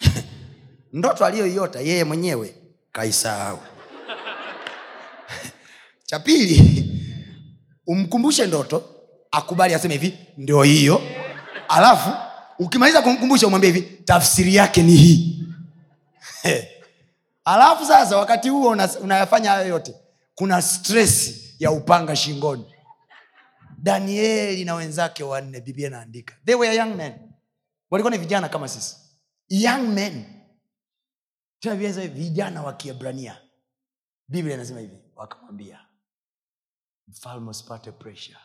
Ndoto aliyoiota yeye mwenyewe kaisahau. Cha pili umkumbushe ndoto akubali aseme hivi ndio hiyo alafu ukimaliza kumkumbusha umwambie hivi tafsiri yake ni hii. Alafu sasa wakati huo una- unayafanya hayo yote kuna stresi ya upanga shingoni. Danieli na wenzake wanne biblia inaandika. They were young men. Walikuwa ni vijana kama sisi. Young men. Tena vijana wa kiebrania. Biblia inasema hivi wakamwambia mfalme usipate pressure.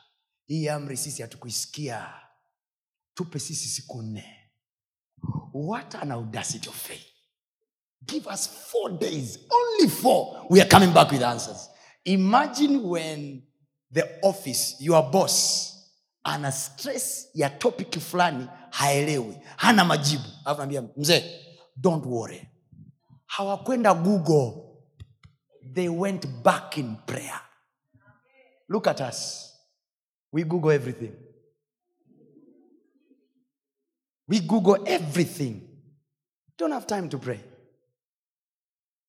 Hii amri sisi hatukuisikia tupe sisi siku nne. What an audacity of faith. Give us four days only four. We are coming back with answers. Imagine when the office your boss ana stress ya topic fulani haelewi hana majibu. Alafu mzee don't worry. Hawakwenda google. They went back in prayer. Look at us. We google everything we google everything. Don't have time to pray.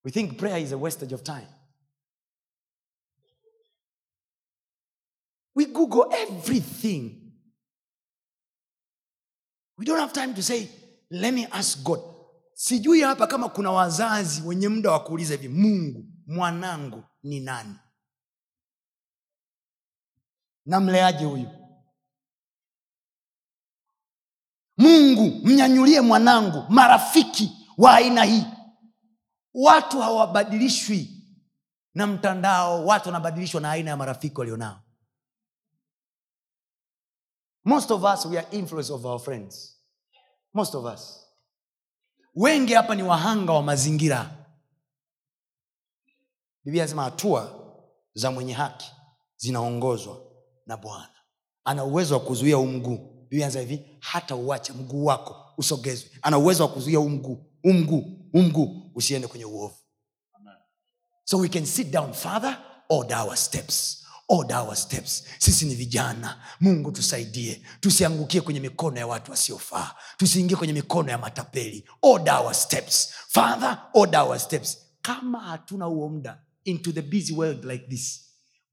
We think prayer is a wastage of time. We google everything. We don't have time to say let me ask god. Sijui hapa kama kuna wazazi wenye muda wa kuuliza hivi mungu mwanangu ni nani? Namleaje huyu mungu mnyanyulie mwanangu marafiki wa aina hii. Watu hawabadilishwi na mtandao watu wanabadilishwa na aina ya marafiki walionao. Most of us we are influence of our friends. Most of us. Wengi hapa ni wahanga wa mazingira. Biblia anasema hatua za mwenye haki zinaongozwa na bwana. Ana uwezo wa kuzuia huu biblia hivi hata uache mguu wako usogezwe. Ana uwezo wa kuzuia huu mguu huu mguu huu mguu usiende kwenye uovu. So we can sit down father order our steps order our steps. Sisi ni vijana mungu tusaidie tusiangukie kwenye mikono ya watu wasiofaa tusiingie kwenye mikono ya matapeli. Order our steps father order our steps. Kama hatuna huo muda into the busy world like this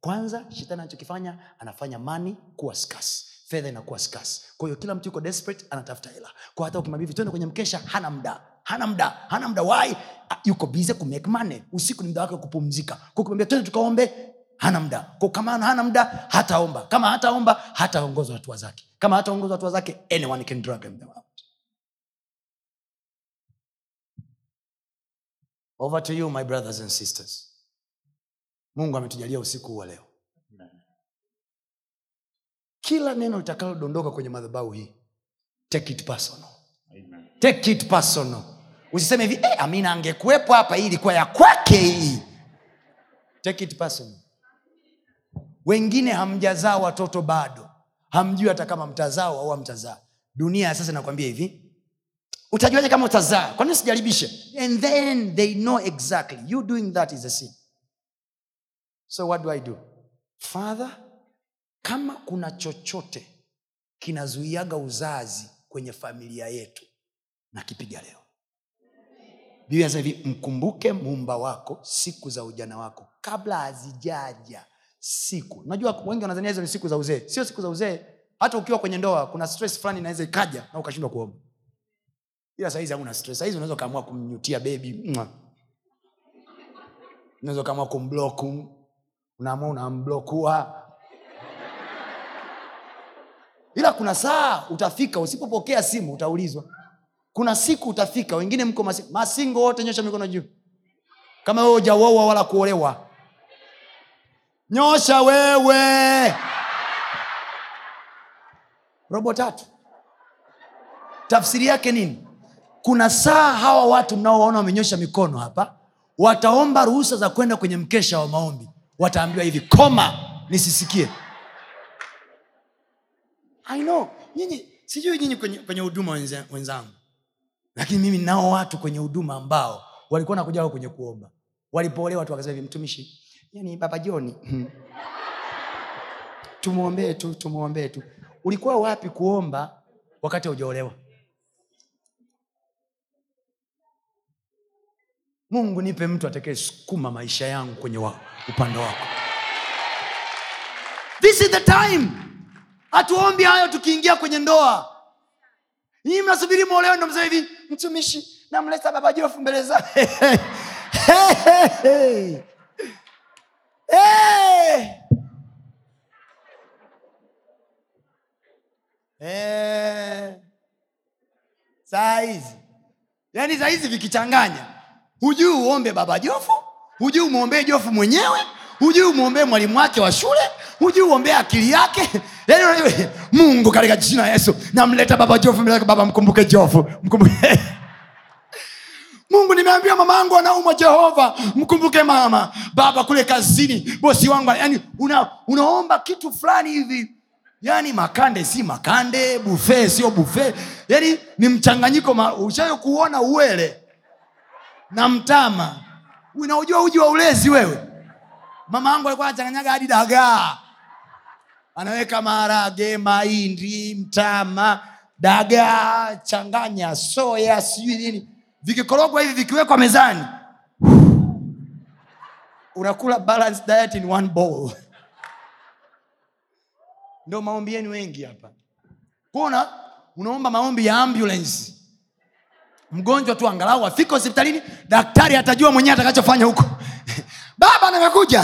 kwanza shetani anachokifanya anafanya mani kuwa skas fedha inakuwa scarce. Kwa hiyo kila mtu yuko desperate anatafuta hela. Kwa hata ukimwambia hivi kwenye mkesha hana muda. Hana muda hana muda. Why? Ah, yuko bize kumake money. Usiku ni muda wake wa kupumzika. Kwa kumwambia twende tukaombe hana muda. Kwa kama hana muda hataomba. Kama hataomba hataongoza hatua zake. Kama hataongoza hatua zake anyone can drag him out. Over to you my brothers and sisters. Mungu ametujalia usiku huu leo kila neno litakalodondoka kwenye madhabahu hii take it personal. Take it personal. Usiseme hivi eh, amina angekuwepo hapa hii ilikuwa ya kwake hii. Take it personal. Wengine hamjazaa watoto bado. Hamjui hata kama mtazao au hamtazaa. Dunia ya sasa inakwambia hivi. Utajuaje kama utazaa? Kwa nini and then they know exactly. You doing that is a sin. So what do i do? Father kama kuna chochote kinazuiaga uzazi kwenye familia yetu nakipiga leo. Biblia inasema hivi mkumbuke muumba wako siku za ujana wako kabla hazijaja siku. Unajua wengi wanazania hizo ni siku za uzee. Sio siku za uzee. Hata ukiwa kwenye ndoa kuna stress fulani inaweza ikaja na ukashindwa kuomba. Ila sahizi hamuna stress. Sahizi unaweza ukaamua kumnyutia bebi unaweza ukaamua kumbloku unaamua unamblokua ila kuna saa utafika usipopokea simu utaulizwa. Kuna siku utafika wengine mko masi- masingo wote nyosha mikono juu. Kama wewe ujaoa wala kuolewa. Nyosha wewe. Robo tatu. Tafsiri yake nini? Kuna saa hawa watu mnaowaona wamenyosha mikono hapa wataomba ruhusa za kwenda kwenye mkesha wa maombi. Wataambiwa hivi koma nisisikie i know. Nyinyi sijui nyinyi kwenye kwenye huduma wenzangu. Lakini mimi nao watu kwenye huduma ambao walikuwa nakuja kwenye kuomba. Walipoolewa tu wakasema hivi mtumishi yani baba joni hmm. tumwombee tu tumwombee tu. Ulikuwa wapi kuomba wakati haujaolewa? Mungu nipe mtu atakaye sukuma maisha yangu kwenye wa, upande wako. This is the time hatuombi hayo tukiingia kwenye ndoa. Nyii mnasubiri mwolewe ndo msema hivi mtumishi namleta baba jofu mbele za saa yaani saa vikichanganya. Hujui uombe baba jofu hujui umwombee jofu mwenyewe hujui umwombee mwalimu wake wa shule hujui uombee akili yake? Unajua, mungu katika jina yesu namleta baba jofu baba mkumbuke jofu mkumbuke. Mungu nimeambia mama angu anaumwa jehova. Mkumbuke mama. Baba kule kazini bosi wangu yani una, unaomba kitu fulani hivi. Yani makande si makande bufe sio bufe yani ni mchanganyiko ushayo kuona uwele na mtama? Unaujua uji wa ulezi wewe? Mama angu alikuwa anachanganyaga hadi dagaa anaweka maharage mahindi mtama dagaa changanya soya sijui nini. Vikikorogwa hivi vikiwekwa mezani unakula balance diet in one bowl. Ndo maombi yenu wengi hapa. Kuna unaomba maombi ya ambulance. Mgonjwa tu angalau afike hospitalini daktari atajua mwenyewe atakachofanya huko. Baba nimekuja.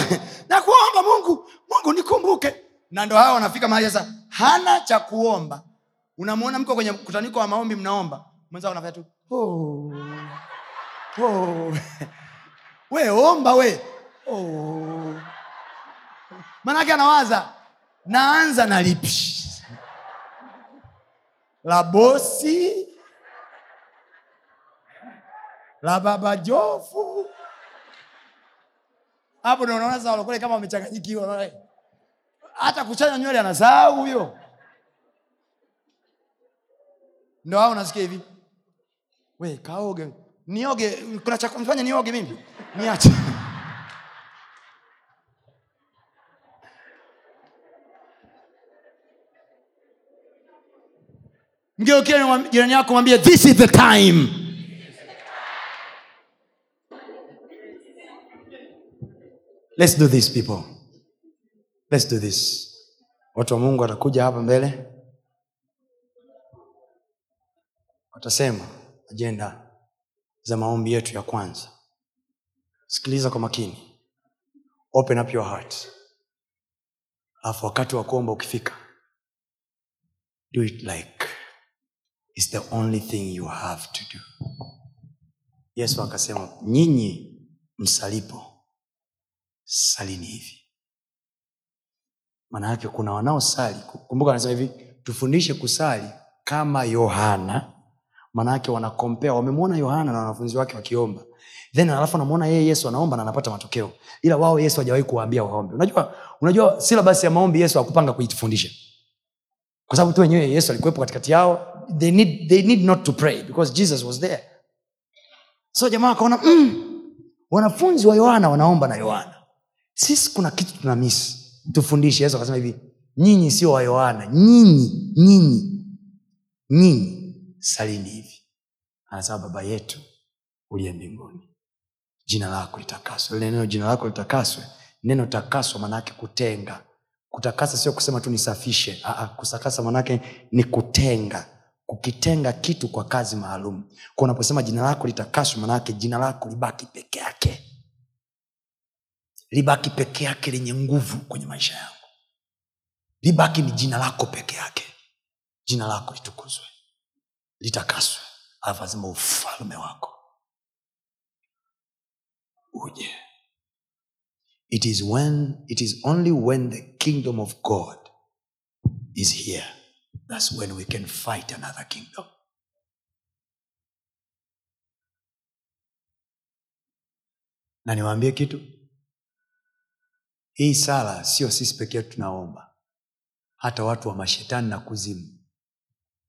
Nakuomba mungu. Mungu nikumbuke na ndo hawa wanafika mahali sasa hana cha kuomba unamwona mko kwenye mkutaniko wa maombi mnaomba mwenzao anafanya tu oh. Oh. we omba we oh. manake anawaza naanza na lipi la bosi la baba jofu hapo ndo unaona sasa walokole kama wamechanganyikiwa hata kuchana nywele anasahau huyo. Ndo hao unasikia hivi. We kaoge. Nioge. Kuna cha nioge mimi? Niache. Mgeukie jirani yako mwambie this is the time. Let's do this people let's do this. Watu wa mungu watakuja hapa mbele. Watasema ajenda za maombi yetu ya kwanza. Sikiliza kwa makini. Open up your heart. Alafu wakati wa kuomba ukifika do it like is the only thing you have to do. Yesu akasema nyinyi msalipo salini hivi maana kuna wanaosali. Kumbuka anasema hivi tufundishe kusali kama yohana. Maanaake wanakompea wamemwona yohana na wanafunzi wake wakiomba. Then alafu anamwona yeye yesu anaomba na anapata matokeo. Ila wao yesu hajawahi kuwaambia waombe. Unajua unajua silabasi ya maombi yesu akupanga kuitufundisha. Kwa sababu tu wenyewe yesu alikuwepo katikati yao they need, they need not to pray because jesus was there. So jamaa akaona mm, wanafunzi wa yohana wanaomba na yohana. Sisi kuna kitu tuna miss tufundishe. Yesu akasema hivi nyinyi sio wa yohana. Nyinyi nyinyi nyinyi salini hivi. Anasema baba yetu uliye mbinguni jina lako litakaswe. Neno jina lako litakaswe. Neno takaswa manaake kutenga. Kutakasa sio kusema tu nisafishe. Kusakasa manaake ni kutenga. Kukitenga kitu kwa kazi maalum. Kwa unaposema jina lako litakaswe manaake jina lako libaki peke yake libaki peke yake lenye nguvu kwenye maisha yangu libaki ni jina lako peke yake. Jina lako litukuzwe. Litakaswe. Alafu asema ufalme wako uje. It is when it is only when the kingdom of god is here that's when we can fight another kingdom. Na niwaambie kitu hii sala sio sisi pekee tunaomba. Hata watu wa mashetani na kuzimu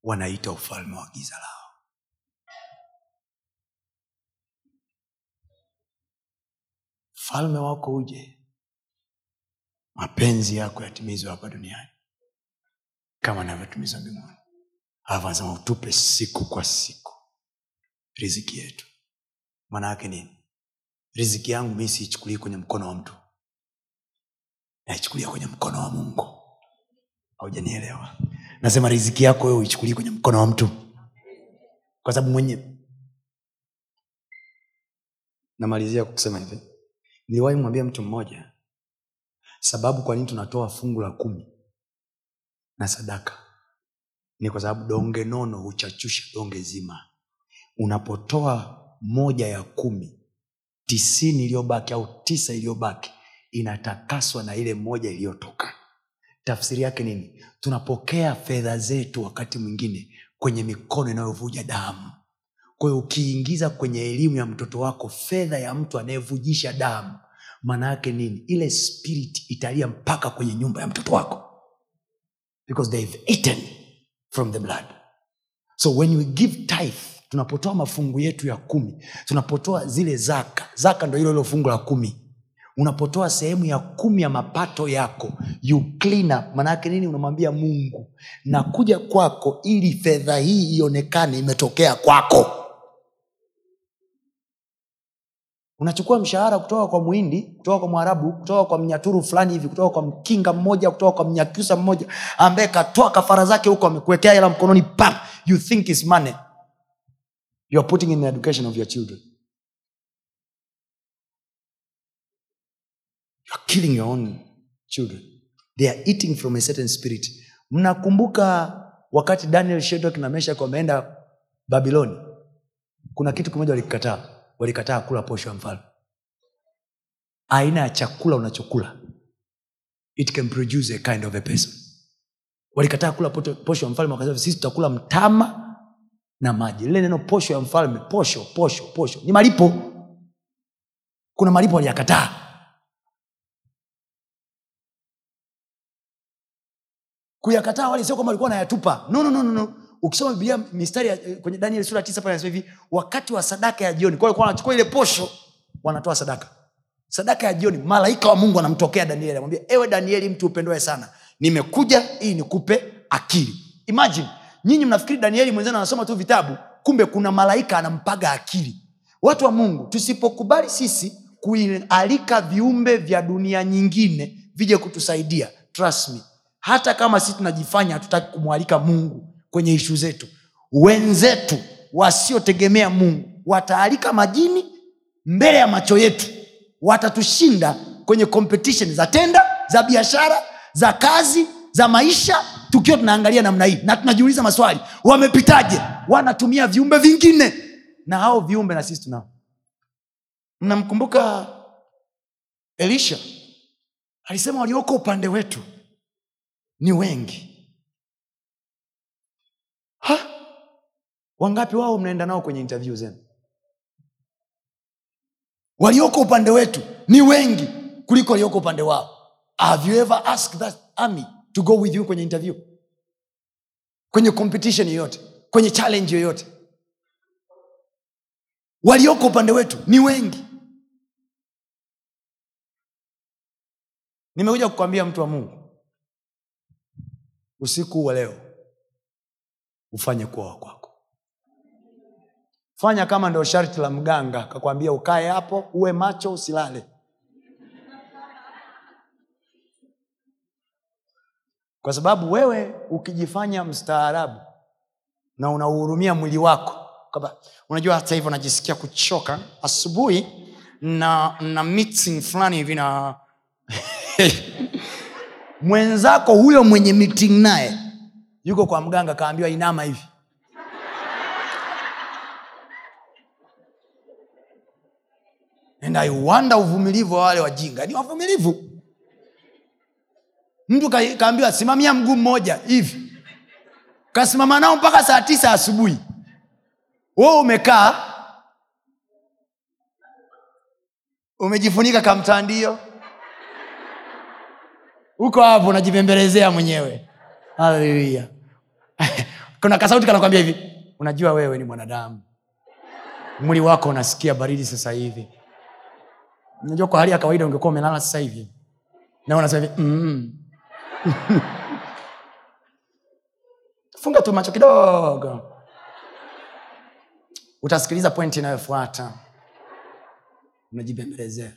wanaita ufalme wa giza lao. Falme wako uje. Mapenzi yako yatimizwe hapa duniani. Kama navyotimizwa mbinguni. Alafu utupe siku kwa siku. Riziki yetu. Maana yake nini? Riziki yangu mi siichukulii kwenye mkono wa mtu naichukulia kwenye mkono wa mungu. Haujanielewa? Nasema riziki yako wewe uichukulie kwenye mkono wa mtu. Kwa sababu mwenye namalizia kusema hivi. Niliwahi mwambia mtu mmoja sababu kwa nini tunatoa fungu la kumi na sadaka? Ni kwa sababu donge nono huchachusha donge zima. Unapotoa moja ya kumi tisini iliyobaki au tisa iliyobaki inatakaswa na ile moja iliyotoka. Tafsiri yake nini? Tunapokea fedha zetu wakati mwingine kwenye mikono inayovuja damu. Kwa ukiingiza kwenye elimu ya mtoto wako fedha ya mtu anayevujisha damu maana yake nini? Ile spirit italia mpaka kwenye nyumba ya mtoto wako. Because they've eaten from the blood. So when we give tithe tunapotoa mafungu yetu ya kumi tunapotoa zile zaka zaka ndo hilo hilo fungu la kumi unapotoa sehemu ya kumi ya mapato yako you clean up maanaake nini? Unamwambia mungu na kuja kwako ili fedha hii ionekane imetokea kwako. Unachukua mshahara kutoka kwa muhindi kutoka kwa mwarabu kutoka kwa mnyaturu fulani hivi kutoka kwa mkinga mmoja kutoka kwa mnyakyusa mmoja ambaye katoa kafara zake huko amekuwekea hela mkononi pam you think is money. You are putting in the education of your children are killing your own children. They are eating from a certain spirit. Mnakumbuka wakati daniel shedok na meshak wameenda babiloni? Kuna kitu kimoja walikikataa walikataa kula posho ya mfalme. Aina ya chakula unachokula it can produce a kind of a person. Walikataa kula posho ya mfalme wakasema sisi tutakula mtama na maji. Lile neno posho ya mfalme posho posho posho ni malipo. Kuna malipo waliyakataa kuyakataa wale sio kwamba walikuwa wanayatupa. No, no, no, no, no. ukisoma biblia mistari ya, kwenye daniel sura tisa pale anasema hivi wakati wa sadaka ya jioni kwa walikuwa wanachukua ile posho wanatoa sadaka. Sadaka ya jioni malaika wa mungu anamtokea danieli anamwambia ewe danieli mtu upendwae sana nimekuja ili nikupe akili. Imagine nyinyi mnafikiri danieli mwenzenu anasoma tu vitabu kumbe kuna malaika anampaga akili. Watu wa mungu tusipokubali sisi kualika viumbe vya dunia nyingine vije kutusaidia. Trust me hata kama sisi tunajifanya hatutaki kumwalika mungu kwenye ishu zetu wenzetu wasiotegemea mungu wataalika majini mbele ya macho yetu. Watatushinda kwenye competition za tenda za biashara za kazi za maisha tukiwa tunaangalia namna hii. Na tunajiuliza maswali wamepitaje? Wanatumia viumbe vingine. Na hao viumbe na sisi tunao. Mnamkumbuka elisha? Alisema walioko upande wetu ni wengi. Ha? wangapi wao mnaenda nao kwenye interview zenu? Walioko upande wetu ni wengi kuliko walioko upande wao. Have you ever asked that army to go with you kwenye interview? Kwenye competition yoyote kwenye challenge yoyote? Walioko upande wetu ni wengi. Nimekuja kukwambia mtu wa mungu usiku wa leo ufanye kuwa wa kwako. Fanya kama ndio sharti la mganga kakwambia ukae hapo uwe macho usilale. Kwa sababu wewe ukijifanya mstaarabu na unauhurumia mwili wako kaba, unajua hata hivyo najisikia kuchoka. Asubuhi na na meeting fulani hivi na mwenzako huyo mwenye meeting naye yuko kwa mganga kaambiwa inama hivi. And uvumilivu wa wale wajinga. Ni wavumilivu. Mtu ka- kaambiwa simamia mguu mmoja hivi. Kasimama nao mpaka saa tisa asubuhi. Wewe umekaa umejifunika kamtandio huko hapo unajibembelezea mwenyewe. Haleluya kuna kasauti kanakwambia hivi unajua wewe ni mwanadamu. Mwili wako unasikia baridi sasa hivi. Unajua kwa hali ya kawaida ungekuwa umelala sasa hivi. Na unasema hivi mm. funga tu macho kidogo. Utasikiliza pointi inayofuata. Unajibembelezea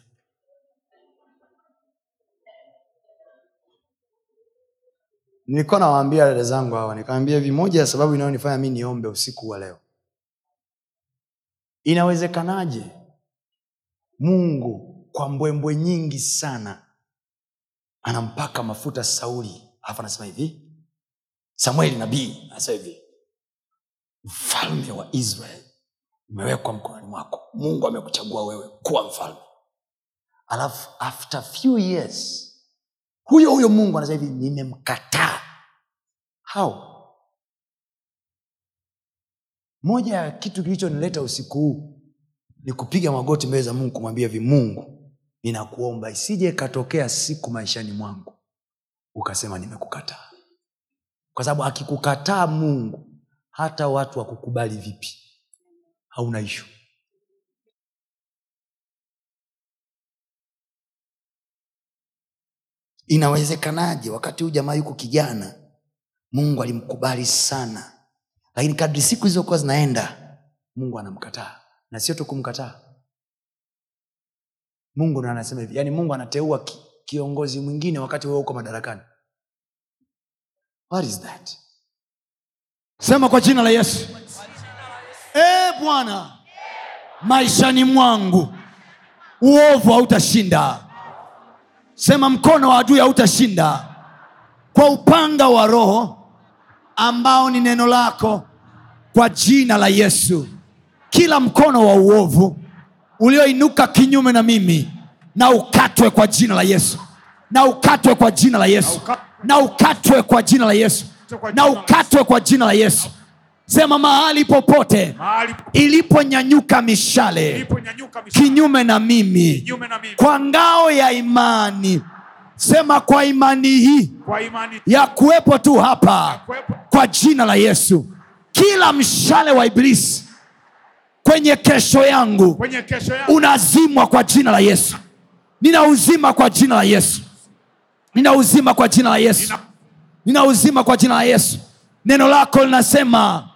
nilikuwa nawaambia dada zangu hawa nikawambia hivi moja ya sababu inayonifanya mi niombe usiku wa leo. Inawezekanaje mungu kwa mbwembwe nyingi sana anampaka mafuta sauli alafu anasema hivi? Samueli nabii anasema hivi mfalme wa israeli umewekwa mkononi mwako. Mungu amekuchagua wewe kuwa mfalme. Alafu after few years huyo huyo mungu anasema hivi nimemkataa. Hao moja ya kitu kilichonileta usiku huu ni kupiga magoti mbele za mungu kumwambia hivi mungu ninakuomba isije ikatokea siku maishani mwangu ukasema nimekukataa. Kwa sababu akikukataa mungu hata watu wakukubali vipi? Hauna ishu inawezekanaje wakati huu jamaa yuko kijana mungu alimkubali sana. Lakini kadri siku zilizokuwa zinaenda mungu anamkataa. Na sio tu kumkataa. Mungu ndo anasema hivi yaani mungu anateua ki, kiongozi mwingine wakati wewe uko madarakani. What is that? Sema kwa jina la yesu. E bwana maishani mwangu uovu hautashinda sema mkono wa adui hautashinda. Kwa upanga wa roho ambao ni neno lako kwa jina la yesu. Kila mkono wa uovu ulioinuka kinyume na mimi na ukatwe kwa jina la yesu. Na ukatwe kwa jina la yesu. Na ukatwe kwa jina la yesu. Na ukatwe kwa jina la yesu sema mahali popote iliponyanyuka mishale iliponyanyuka mishale. kinyume na mimi kinyume na mimi. kwa ngao ya imani. Sema kwa imani hii kwa imani ya kuwepo tu hapa kuwepo. kwa jina la yesu. Kila mshale wa ibilisi kwenye kesho yangu kwenye kesho yangu. unazimwa kwa jina la yesu. Nina uzima kwa jina la yesu. Nina uzima kwa jina la yesu. Nina uzima kwa jina la yesu. Neno lako linasema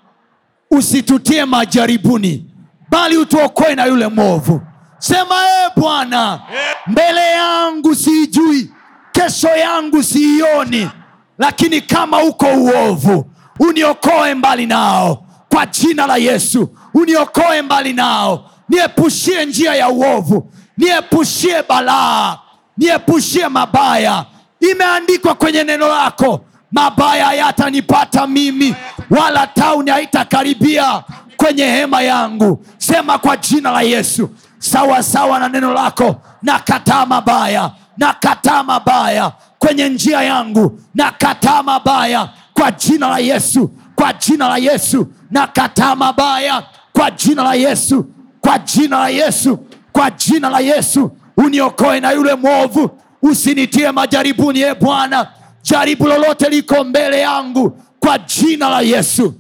usitutie majaribuni bali utuokoe na yule mwovu. Sema e bwana mbele yangu siijui kesho yangu siioni lakini kama uko uovu uniokoe mbali nao kwa jina la yesu uniokoe mbali nao. Niepushie njia ya uovu niepushie balaa niepushie mabaya. Imeandikwa kwenye neno lako mabaya yatanipata mimi wala tauni haitakaribia kwenye hema yangu. Sema kwa jina la yesu sawa sawa na neno lako nakataa mabaya nakataa mabaya kwenye njia yangu nakataa mabaya kwa jina la yesu kwa jina la yesu nakataa mabaya kwa jina la yesu kwa jina la yesu kwa jina la yesu. Uniokoe na yule mwovu usinitie majaribuni e bwana. Jaribu lolote liko mbele yangu kwa jina la yesu.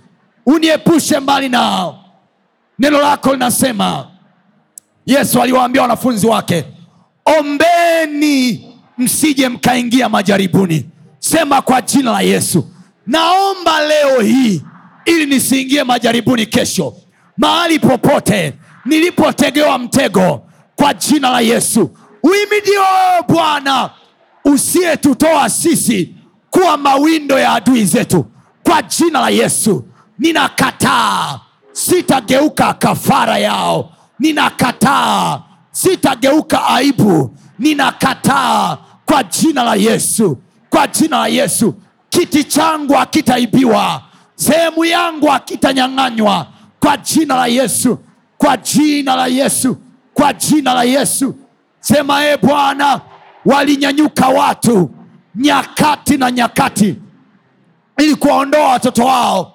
Uniepushe mbali nao. Neno lako linasema yesu aliwaambia wanafunzi wake ombeni msije mkaingia majaribuni. Sema kwa jina la yesu naomba leo hii ili nisiingie majaribuni kesho. Mahali popote nilipotegewa mtego kwa jina la yesu. Uimidio bwana usiyetutoa sisi kuwa mawindo ya adui zetu kwa jina la yesu ninakataa. Sitageuka kafara yao. Ninakataa. Sitageuka aibu. Ninakataa. Kwa jina la yesu kwa jina la yesu. Kiti changu hakitaibiwa. Sehemu yangu hakitanyang'anywa. Kwa jina la yesu kwa jina la yesu kwa jina la yesu. Sema e bwana walinyanyuka watu nyakati na nyakati ili kuwaondoa watoto wao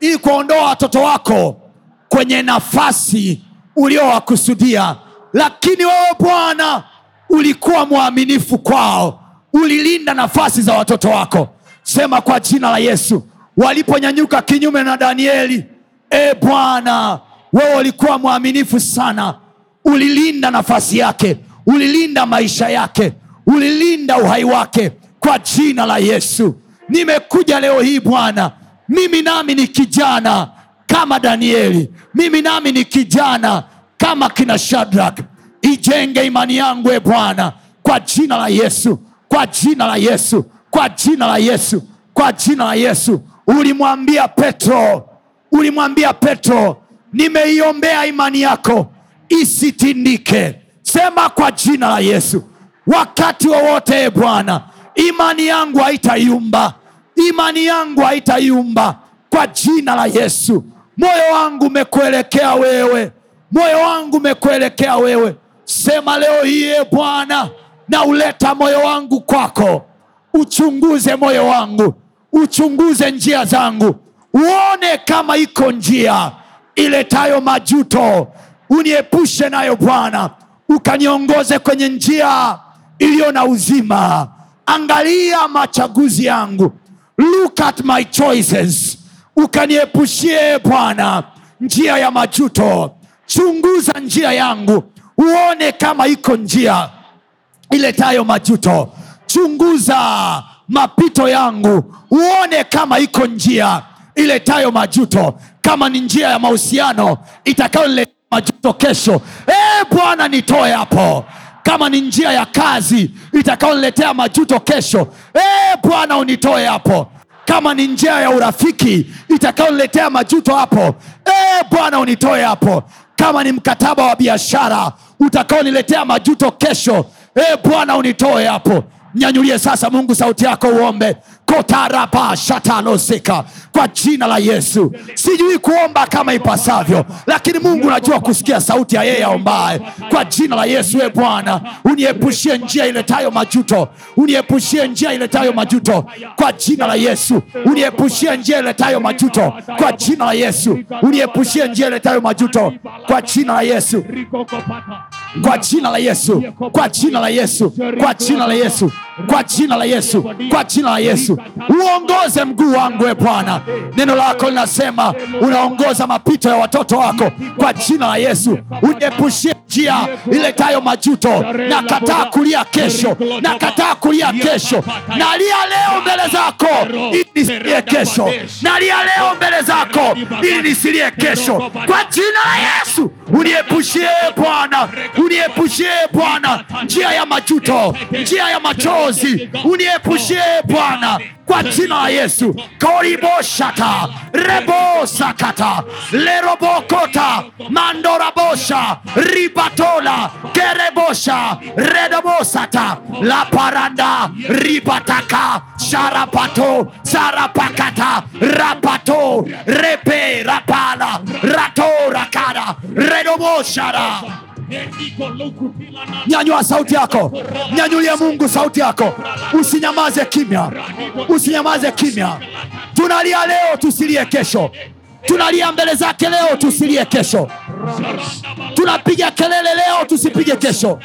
ili kuwaondoa watoto wako kwenye nafasi uliowakusudia. Lakini wewe bwana ulikuwa mwaminifu kwao ulilinda nafasi za watoto wako. Sema kwa jina la yesu waliponyanyuka kinyume na danieli e bwana wewe ulikuwa mwaminifu sana. Ulilinda nafasi yake ulilinda maisha yake ulilinda uhai wake kwa jina la yesu nimekuja leo hii bwana. Mimi nami ni kijana kama danieli. Mimi nami ni kijana kama kina shadrak ijenge imani yangu e bwana kwa jina la yesu kwa jina la yesu kwa jina la yesu kwa jina la yesu. Ulimwambia petro ulimwambia petro nimeiombea imani yako isitindike. Sema kwa jina la yesu. Wakati wowote e bwana imani yangu haitayumba. Imani yangu haitayumba. Kwa jina la yesu. Moyo wangu umekuelekea wewe. Moyo wangu umekuelekea wewe. Sema leo hii e bwana na uleta moyo wangu kwako. Uchunguze moyo wangu. Uchunguze njia zangu. Uone kama iko njia iletayo majuto. Uniepushe nayo bwana. Ukaniongoze kwenye njia iliyo na uzima angalia machaguzi yangu. Look at my choices. Ukaniepushie bwana njia ya majuto. Chunguza njia yangu. Uone kama iko njia iletayo majuto. Chunguza mapito yangu. Uone kama iko njia iletayo majuto. Kama ni njia ya mahusiano itakayoniletea majuto kesho. E bwana nitoe hapo kama ni njia ya kazi itakayoniletea majuto kesho. E bwana unitoe hapo. Kama ni njia ya urafiki itakayoniletea majuto hapo. E bwana unitoe hapo. Kama ni mkataba wa biashara utakaoniletea majuto kesho. E bwana unitoe hapo nyanyulie sasa mungu sauti yako uombe. Kotaraba shatalosika kwa jina la yesu. Sijui kuomba kama ipasavyo lakini mungu unajua kusikia sauti ya yeye aombaye. Kwa jina la yesu e bwana uniepushie njia iletayo majuto. Uniepushie njia iletayo majuto. Kwa jina la yesu uniepushie njia iletayo majuto. Kwa jina la yesu uniepushie njia iletayo majuto. Kwa jina la yesu. Kwa jina la yesu. Kwa jina la yesu. Kwa jina la yesu. Kwa jina la yesu. Kwa jina la yesu. Uongoze mguu wangu e bwana. Neno lako linasema unaongoza mapito ya watoto wako. Kwa jina la yesu. Uniepushie njia iletayo majuto. Na kataa kulia kesho. Na kataa kulia kesho. Nalia leo mbele zako. Ili nisilie kesho. Nalia leo mbele zako. Ili nisilie kesho. Kwa jina la yesu uniepushie bwana. Uniepushie bwana. Njia ya majuto njia ya machozi. Uniepushie bwana kwa jina la yesu koriboshata rebosakata lerobokota mandorabosha ribatola kerebosha redobosata laparanda ribataka sharapato sarapakata rapato repe rapala ratorakara redoboshara nyanyua sauti yako. Nyanyulie mungu sauti yako. Usinyamaze kimya. Usinyamaze kimya. Tunalia leo tusilie kesho. Tunalia mbele zake leo tusilie kesho. Tunapiga kelele leo tusipige kesho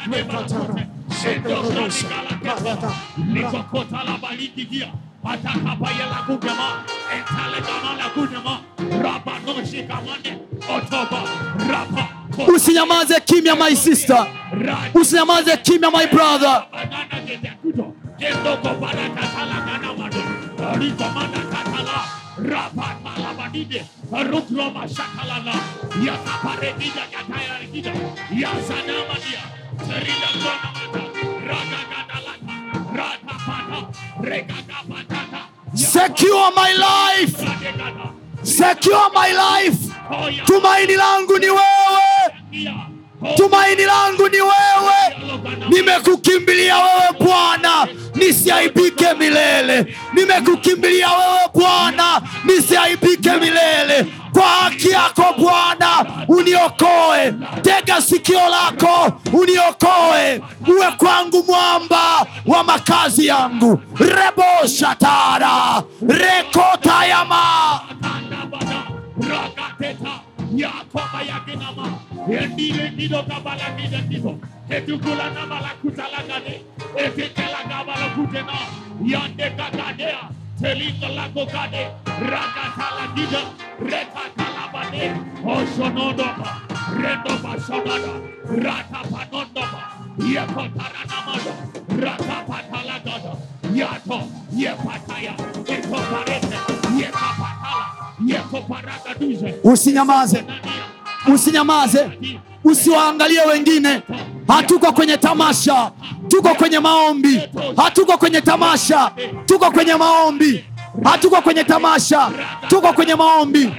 usinyamaze kimya my sister. Usinyamaze kimya my brother secure my life. Secure my life. Tumaini langu ni wewe. Tumaini langu ni wewe. Nimekukimbilia wewe bwana. Nisiaibike milele. Nimekukimbilia wewe bwana. Nisiaibike milele kwa haki yako bwana uniokoe. Tega sikio lako uniokoe. Uwe kwangu mwamba wa makazi yangu. Reboshatara rekotayama rakateta yakoba telinga lako kade rakatalagida rekatalabade osonodoma rendoba sonada ratapanondoba yekotaranamado ratapatalagada yato yepataya ekoparete yekapatala yekoparagaduze usinyamaze. Usinyamaze usiwaangalie wengine. Hatuko kwenye tamasha. Tuko kwenye maombi. Hatuko kwenye tamasha. Tuko kwenye maombi. Hatuko kwenye tamasha. Tuko kwenye maombi.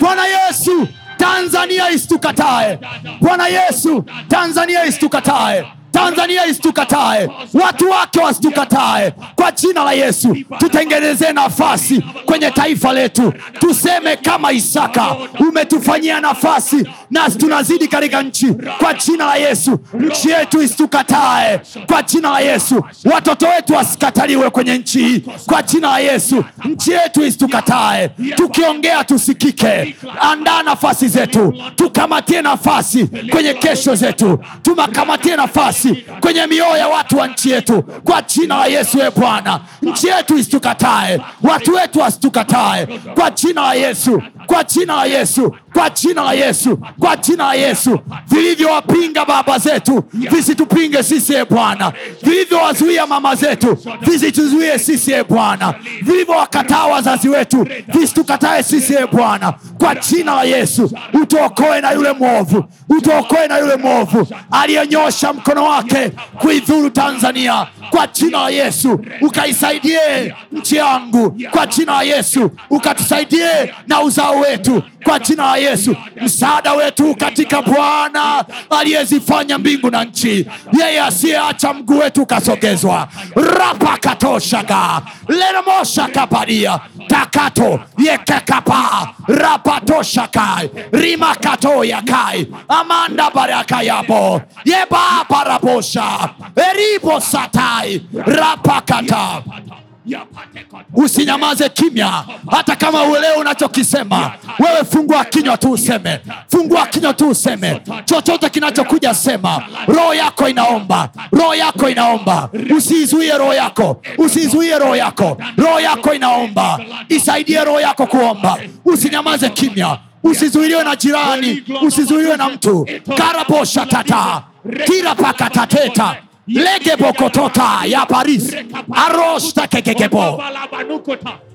Bwana yesu tanzania isitukatae bwana yesu tanzania isitukatae tanzania isitukatae watu wake wasitukatae kwa jina la yesu tutengenezee nafasi kwenye taifa letu. Tuseme kama isaka umetufanyia nafasi nasi tunazidi katika nchi. Kwa jina la yesu nchi yetu isitukatae kwa jina la yesu watoto wetu wasikataliwe kwenye nchi hii. Kwa jina la yesu nchi yetu isitukatae tukiongea tusikike. Andaa nafasi zetu. Tukamatie nafasi kwenye kesho zetu. Tumakamatie nafasi kwenye mioyo ya watu wa nchi yetu. Kwa jina la yesu e bwana nchi yetu isitukatae watu wetu wasitukatae kwa jina la yesu kwa jina la yesu kwa jina la yesu kwa jina la yesu. Vilivyowapinga baba zetu visitupinge sisi e bwana. Vilivyowazuia mama zetu visituzuie sisi e bwana. Vilivyowakataa wazazi wetu visitukatae sisi e bwana. Kwa jina la yesu utuokoe na yule mwovu. Utuokoe na yule mwovu aliyenyosha mkono wake kuidhuru tanzania. Kwa jina la yesu ukaisaidie nchi yangu. Kwa jina la yesu ukatusaidie na uzao wetu. Kwa jina la yesu msaada wetu katika bwana aliyezifanya mbingu na nchi. Yeye asiyeacha mguu wetu ukasogezwa. Rapakatoshaga lenamoshakapadia takato yekekapa. Rapatoshakai rimakatoyakai amanda barakayapo yebaparaposha eribosatai rapakata usinyamaze kimya. Hata kama uelewe unachokisema wewe fungua kinywa tu useme. Fungua kinywa tu useme. Chochote kinachokuja sema. Roho yako inaomba. Roho yako inaomba. Usiizuie roho yako. Usiizuie roho yako. Roho yako inaomba. Isaidie roho yako kuomba. Usinyamaze kimya. Usizuiliwe na jirani. Usizuiliwe na mtu. Karaposhatata Legebo kotota ya Paris. Arosta kekekebo.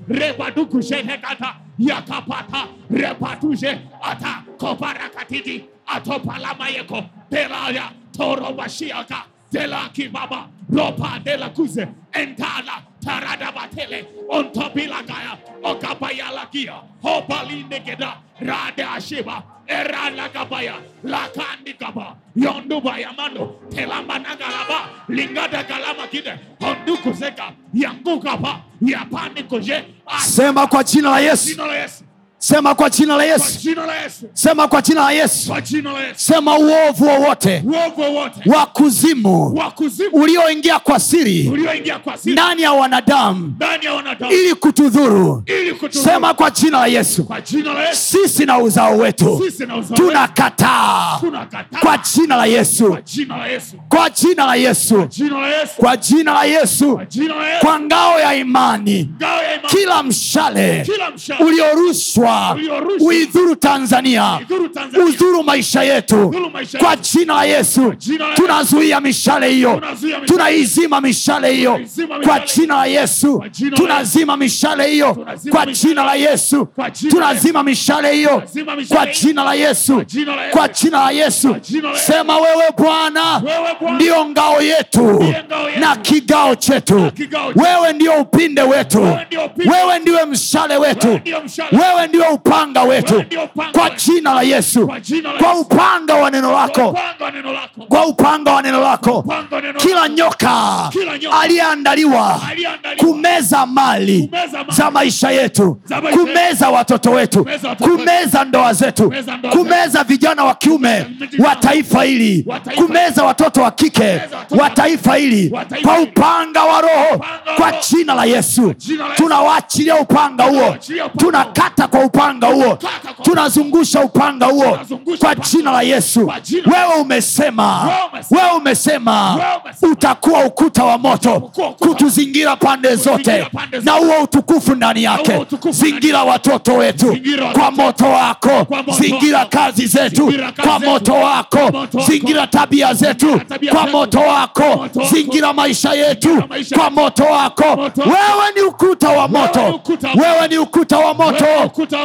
Rebaduku shehekata yakapata repatuje ata kobarakatidi atopalamayeko delaya torobashiaka delaki baba ropa delakuze entala taradabatele ontobilagaya okabayalakia hobalinegeda rade ashiba eralagabaya, lakandikaba, yondubaya mando, telamanagalaba, lingada galama kide, ondukuzeka, yangukapa, Yesu, sema kwa jina la yesu. Jina la Yesu, sema kwa jina la yesu kwa jina la Yesu, sema uovu wowote wa kuzimu ulioingia kwa siri ulioingia kwa siri ndani ya wanadamu ili kutudhuru sema kwa jina la yesu kwa jina la Yesu, sisi na uzao wetu tunakataa kwa jina la yesu kwa jina la Yesu, kwa jina la yesu kwa ngao ya imani kila mshale uliorushwa Uliorushwa. uidhuru tanzania udhuru maisha yetu kwa jina la yesu tunazuia mishale hiyo tunaizima mishale hiyo kwa jina la yesu tunazima mishale hiyo kwa jina la yesu tunazima mishale hiyo kwa jina la yesu Kwa jina la Yesu. sema wewe bwana ndiyo ndio ngao yetu na kigao chetu wewe ndio upinde wetu Wewe ndiwe mshale wetu Wewe ndio ndio upanga wetu. Kwa jina la yesu. Kwa upanga wa neno lako. kwa upanga wa neno lako. Kila nyoka aliyeandaliwa kumeza mali za maisha yetu kumeza watoto wetu Kumeza ndoa zetu Kumeza vijana wa kiume wa taifa hili kumeza watoto wa kike wa taifa hili kwa upanga wa roho kwa jina la yesu. Jina tunawaachilia upanga huo. Tunawaachilia upanga huo. tunakata kwa upanga huo. Tunazungusha upanga huo kwa jina la yesu. wewe umesema Wewe umesema. utakuwa ukuta wa moto kutuzingira pande zote na huo utukufu ndani yake. zingira watoto wetu kwa moto wako. zingira kazi zetu kwa moto wako. zingira tabia zetu kwa moto wako. zingira maisha yetu kwa moto wako. Wewe ni ukuta wa moto. wewe ni ukuta wa moto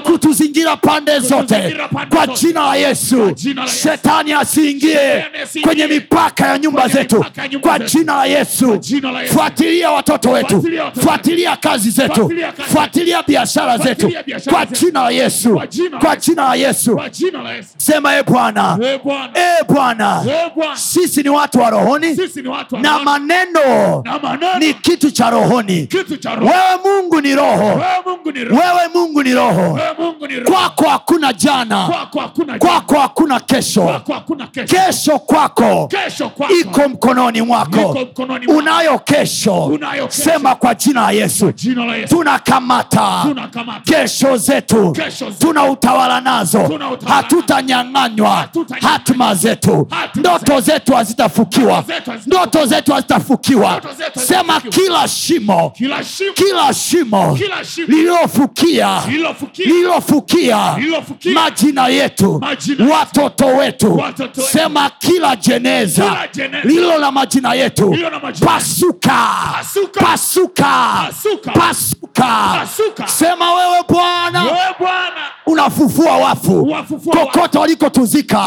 Kutuzingira pande zote. Kwa jina la yesu. shetani asiingie kwenye mipaka ya nyumba zetu. kwa jina la yesu. Fuatilia watoto wetu. Fuatilia kazi zetu. Fuatilia biashara zetu. kwa jina la yesu. Kwa jina la Yesu. sema e bwana. E bwana. Sisi ni watu wa rohoni. Na maneno ni kitu cha rohoni. wewe mungu ni roho. Wewe Mungu ni roho. Kwako hakuna jana. Kwako hakuna kesho. Kesho. kwako. Iko mkononi mwako. Unayo kesho. Sema kwa jina la yesu. Tunakamata. Kesho zetu. Tuna utawala nazo. Hatutanyang'anywa. Hatima zetu. Ndoto zetu. hazitafukiwa. Ndoto zetu hazitafukiwa. sema kila shimo. Kila shimo. Kila shimo. lililofukia lililofukia Lililofukia. majina yetu Majina watoto wetu. Watoto sema kila jeneza lilo lililo na majina yetu. pasuka Pasuka. pasuka sema wewe bwana unafufua wafu. Kokote walikotuzika.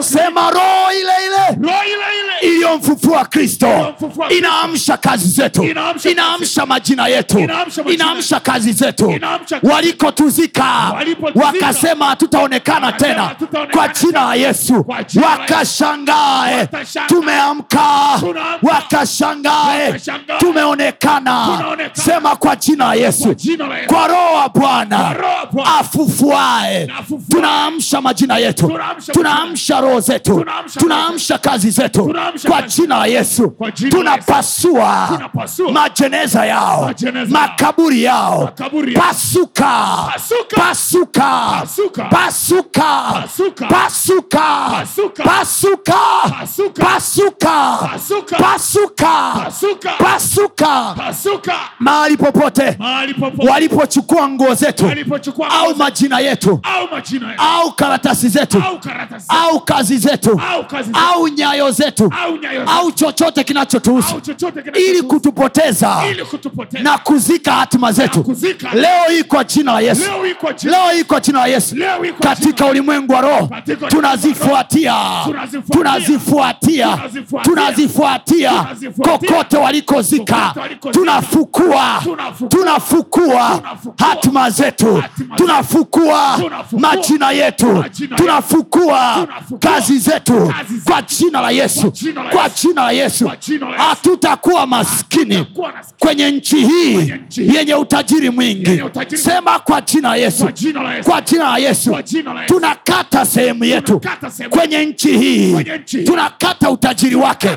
Sema roho ile ile iliyomfufua kristo inaamsha kazi zetu. Inaamsha majina yetu. Inaamsha kazi zetu. Walikotuzika Walipotuzika. wakasema hatutaonekana tena. Kwa jina la yesu. Wakashangae. Tumeamka. Wakashangae. Tumeonekana. Sema kwa jina la yesu. Kwa roho wa bwana. Afufuae. Tunaamsha majina yetu. Tunaamsha roho zetu. Tunaamsha kazi zetu. Kwa jina la yesu. Tunapasua majeneza yao. Makaburi yao. pasuka Pasuka. pasuka Pasuka. pasuka Pasuka. pasuka mahali popote walipochukua nguo zetu au majina yetu au karatasi zetu au kazi zetu au nyayo zetu, au chochote kinachotuhusu ili kutupoteza na kuzika hatima zetu leo hii kwa jina la yesu leo kwa jina la yesu. Katika ulimwengu wa roho tunazifuatia. Tunazifuatia. tunazifuatia. Kokote walikozika tunafukua. Tunafukua. hatima zetu. Tunafukua. Majina yetu. Tunafukua. Kazi zetu. Kwa jina la yesu. Kwa Yesu. jina la yesu. Hatutakuwa maskini. Kwenye nchi hii yenye utajiri mwingi. Sema kwa jina yesu Yesu. kwa jina la yesu. Tunakata sehemu yetu. Kwenye nchi hii. Tunakata utajiri wake.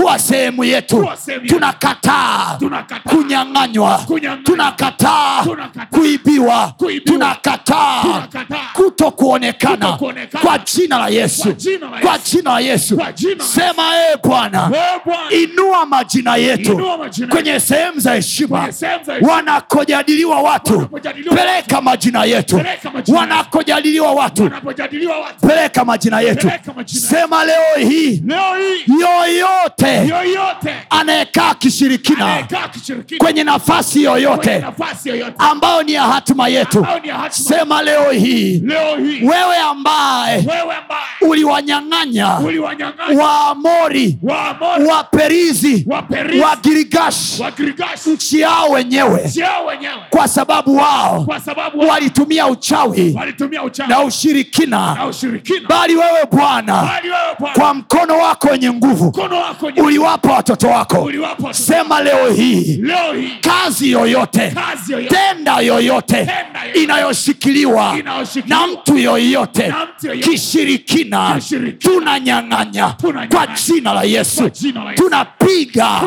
Kuwa sehemu yetu. Tunakataa. Kunyang'anywa. Tunakataa. Kuibiwa. Tunakataa. Kuto kuonekana kwa jina la yesu. Kwa jina la Yesu. sema ee bwana inua majina yetu kwenye sehemu za heshima. Wanakojadiliwa watu. Peleka majina Peleka majina yetu. wanakojadiliwa watu. Watu. Peleka majina yetu. Majina sema leo hii. Leo hii. Yoyote. Yoyote. Anayekaa kishirikina. Kwenye nafasi yoyote. Yoyote. Ambayo ni ya hatima yetu. Sema leo hii. Leo hii. Wewe ambaye uliwanyang'anya. waamori. Waperizi. Wagirigashi. Nchi yao wenyewe. Kwa sababu wao sababu walitumia uchawi walitumia uchawi na ushirikina. na ushirikina. Bali wewe bwana kwa mkono wako wenye nguvu uliwapa watoto wako. Uliwapa sema leo hii leo hii. kazi yoyote kazi yoyote. tenda yoyote Tenda yoyote. inayoshikiliwa Inayoshikiliwa. na mtu yoyote Na mtu yoyote. kishirikina Kishirikina. tunanyang'anya kwa jina la yesu. Tunapiga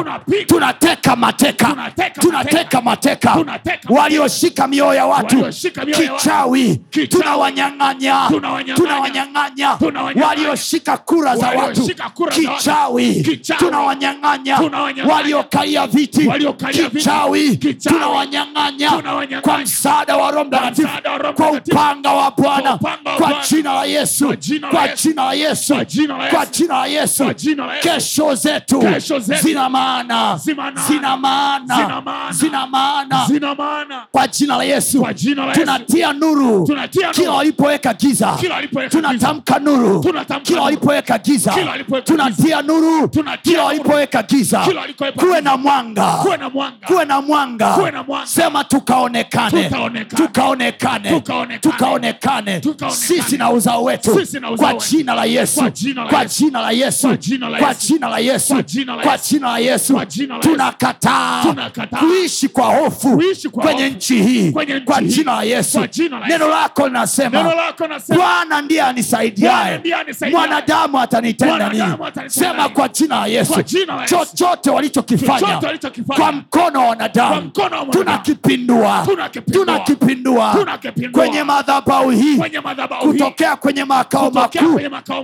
tunateka mateka. Tunateka tunateka mateka. Walioshika mioyo ya watu Kichawi. Tunawanyang'anya. Tunawanyang'anya. walioshika kura za watu. kichawi. Tunawanyang'anya. Waliokalia viti. Kichawi. Tunawanyang'anya. Kwa msaada wa roho mtakatifu. Kwa upanga wa bwana. Kwa jina la yesu. Kwa jina la Yesu. Kwa jina la Yesu. kesho zetu Zina maana. zina maana. Zina maana. Kwa jina la yesu Tunatia nuru. Kila walipoweka giza. Tunatamka nuru. Kila walipoweka giza. Tunatia nuru. Kila walipoweka giza. Kuwe na mwanga. Kuwe na mwanga. Sema tukaonekane. Tukaonekane. tukaonekane. Sisi na uzao wetu. Kwa jina la yesu. Kwa jina la Yesu. Kwa jina la Yesu. Kwa jina la Yesu. Tunakataa. kuishi kwa hofu kwenye nchi hii. kwa jina la yesu. Neno lako linasema bwana ndiye anisaidiaye. Mwanadamu atanitenda nini? sema kwa jina la yesu. Chochote walichokifanya kwa mkono wa wanadamu tunakipindua. Tunakipindua. kwenye madhabau hii. Kutokea kwenye makao makuu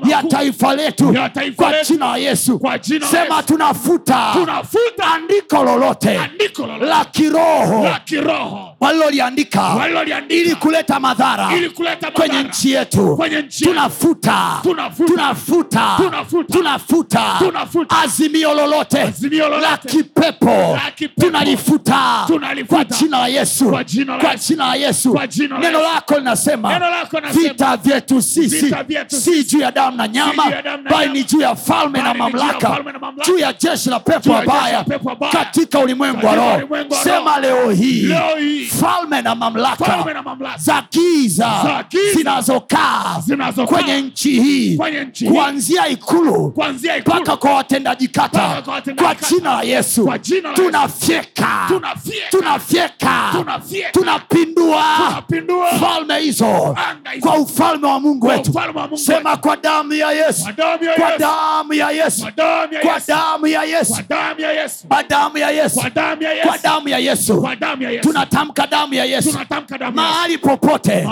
ya taifa letu. kwa jina la yesu. Sema tunafuta. Andiko lolote la kiroho. Waliloliandika ili kuleta madhara kwenye nchi yetu. Tunafuta. Tunafuta. tunafuta. Azimio lolote. La kipepo. Tunalifuta. Kwa jina la yesu. Kwa jina la Yesu. neno lako linasema vita vyetu sisi si juu ya damu na nyama bali ni juu ya falme na mamlaka. juu ya jeshi la pepo abaya wabaya katika ulimwengu wa roho. sema leo hii. Falme na mamlaka. Za giza zinazokaa kwenye nchi hii kuanzia ikulu mpaka kwa watendaji kata kwa jina la yesu tunafyeka Tunafyeka. tunapindua falme hizo kwa ufalme wa mungu wetu sema kwa damu ya yesu Kwa damu ya Yesu. kwa damu ya yesu Kwa damu ya Yesu. tunatamka damu ya yesu Mahali popote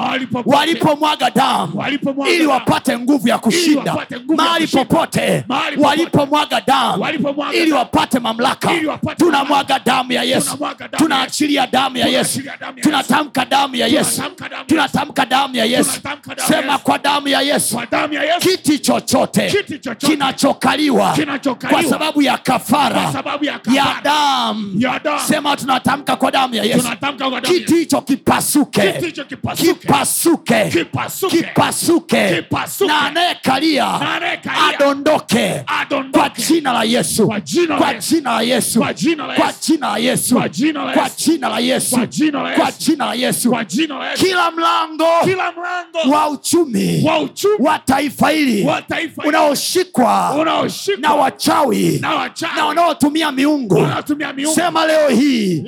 walipomwaga damu ili wapate nguvu ya kushinda mahali popote walipomwaga damu ili wapate mamlaka tunamwaga damu ya yesu tunaachilia damu ya yesu tunatamka damu ya yesu Tunatamka damu ya Yesu. sema kwa damu ya yesu kiti chochote kinachokaliwa kwa sababu ya kafara ya damu sema tunatamka kwa damu ya yesu kiti hicho hicho kipasuke. kipasuke Kipasuke. na anayekalia adondoke kwa jina la yesu Kwa jina la Yesu. Kwa jina la Yesu. Kwa jina la Yesu. Kwa jina la Yesu. kila mlango wa uchumi wa taifa hili unaoshikwa na wachawi na wanaotumia miungu sema leo hii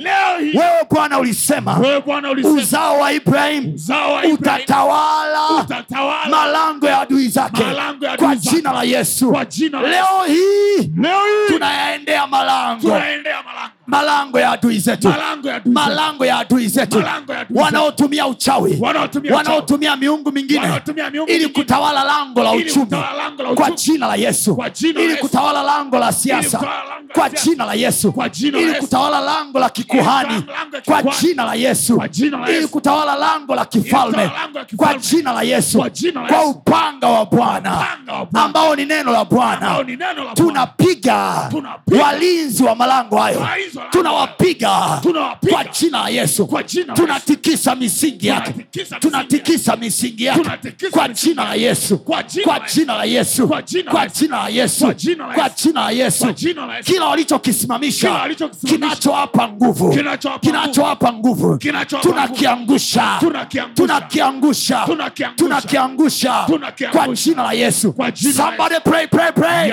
wewe bwana ulisema wewe Bwana ulisema uzao wa ibrahim. Uzao wa ibrahim. utatawala utatawala. malango ya adui zake. Kwa jina la yesu. Leo hii hii tunayaendea malango malango ya adui zetu. Malango ya adui zetu. wanaotumia uchawi. Wanaotumia miungu mingine ili kutawala lango la uchumi. kwa jina la yesu. Ili kutawala lango la siasa. kwa jina la yesu. Ili kutawala lango la kikuhani. kwa jina la yesu. Ili kutawala lango la kifalme. kwa jina la yesu. Kwa upanga wa bwana. Ambao ni neno la bwana. Tunapiga walinzi wa malango hayo tunawapiga kwa jina la yesu tunatikisa misingi yake Tunatikisa misingi yake kwa jina la yesu Kwa jina la Yesu. Kwa jina la Yesu. Kwa jina la Yesu. kila walichokisimamisha kinachowapa nguvu Kinachowapa nguvu tunakiangusha Tunakiangusha. tunakiangusha kwa jina la yesu somebody pray pray pray.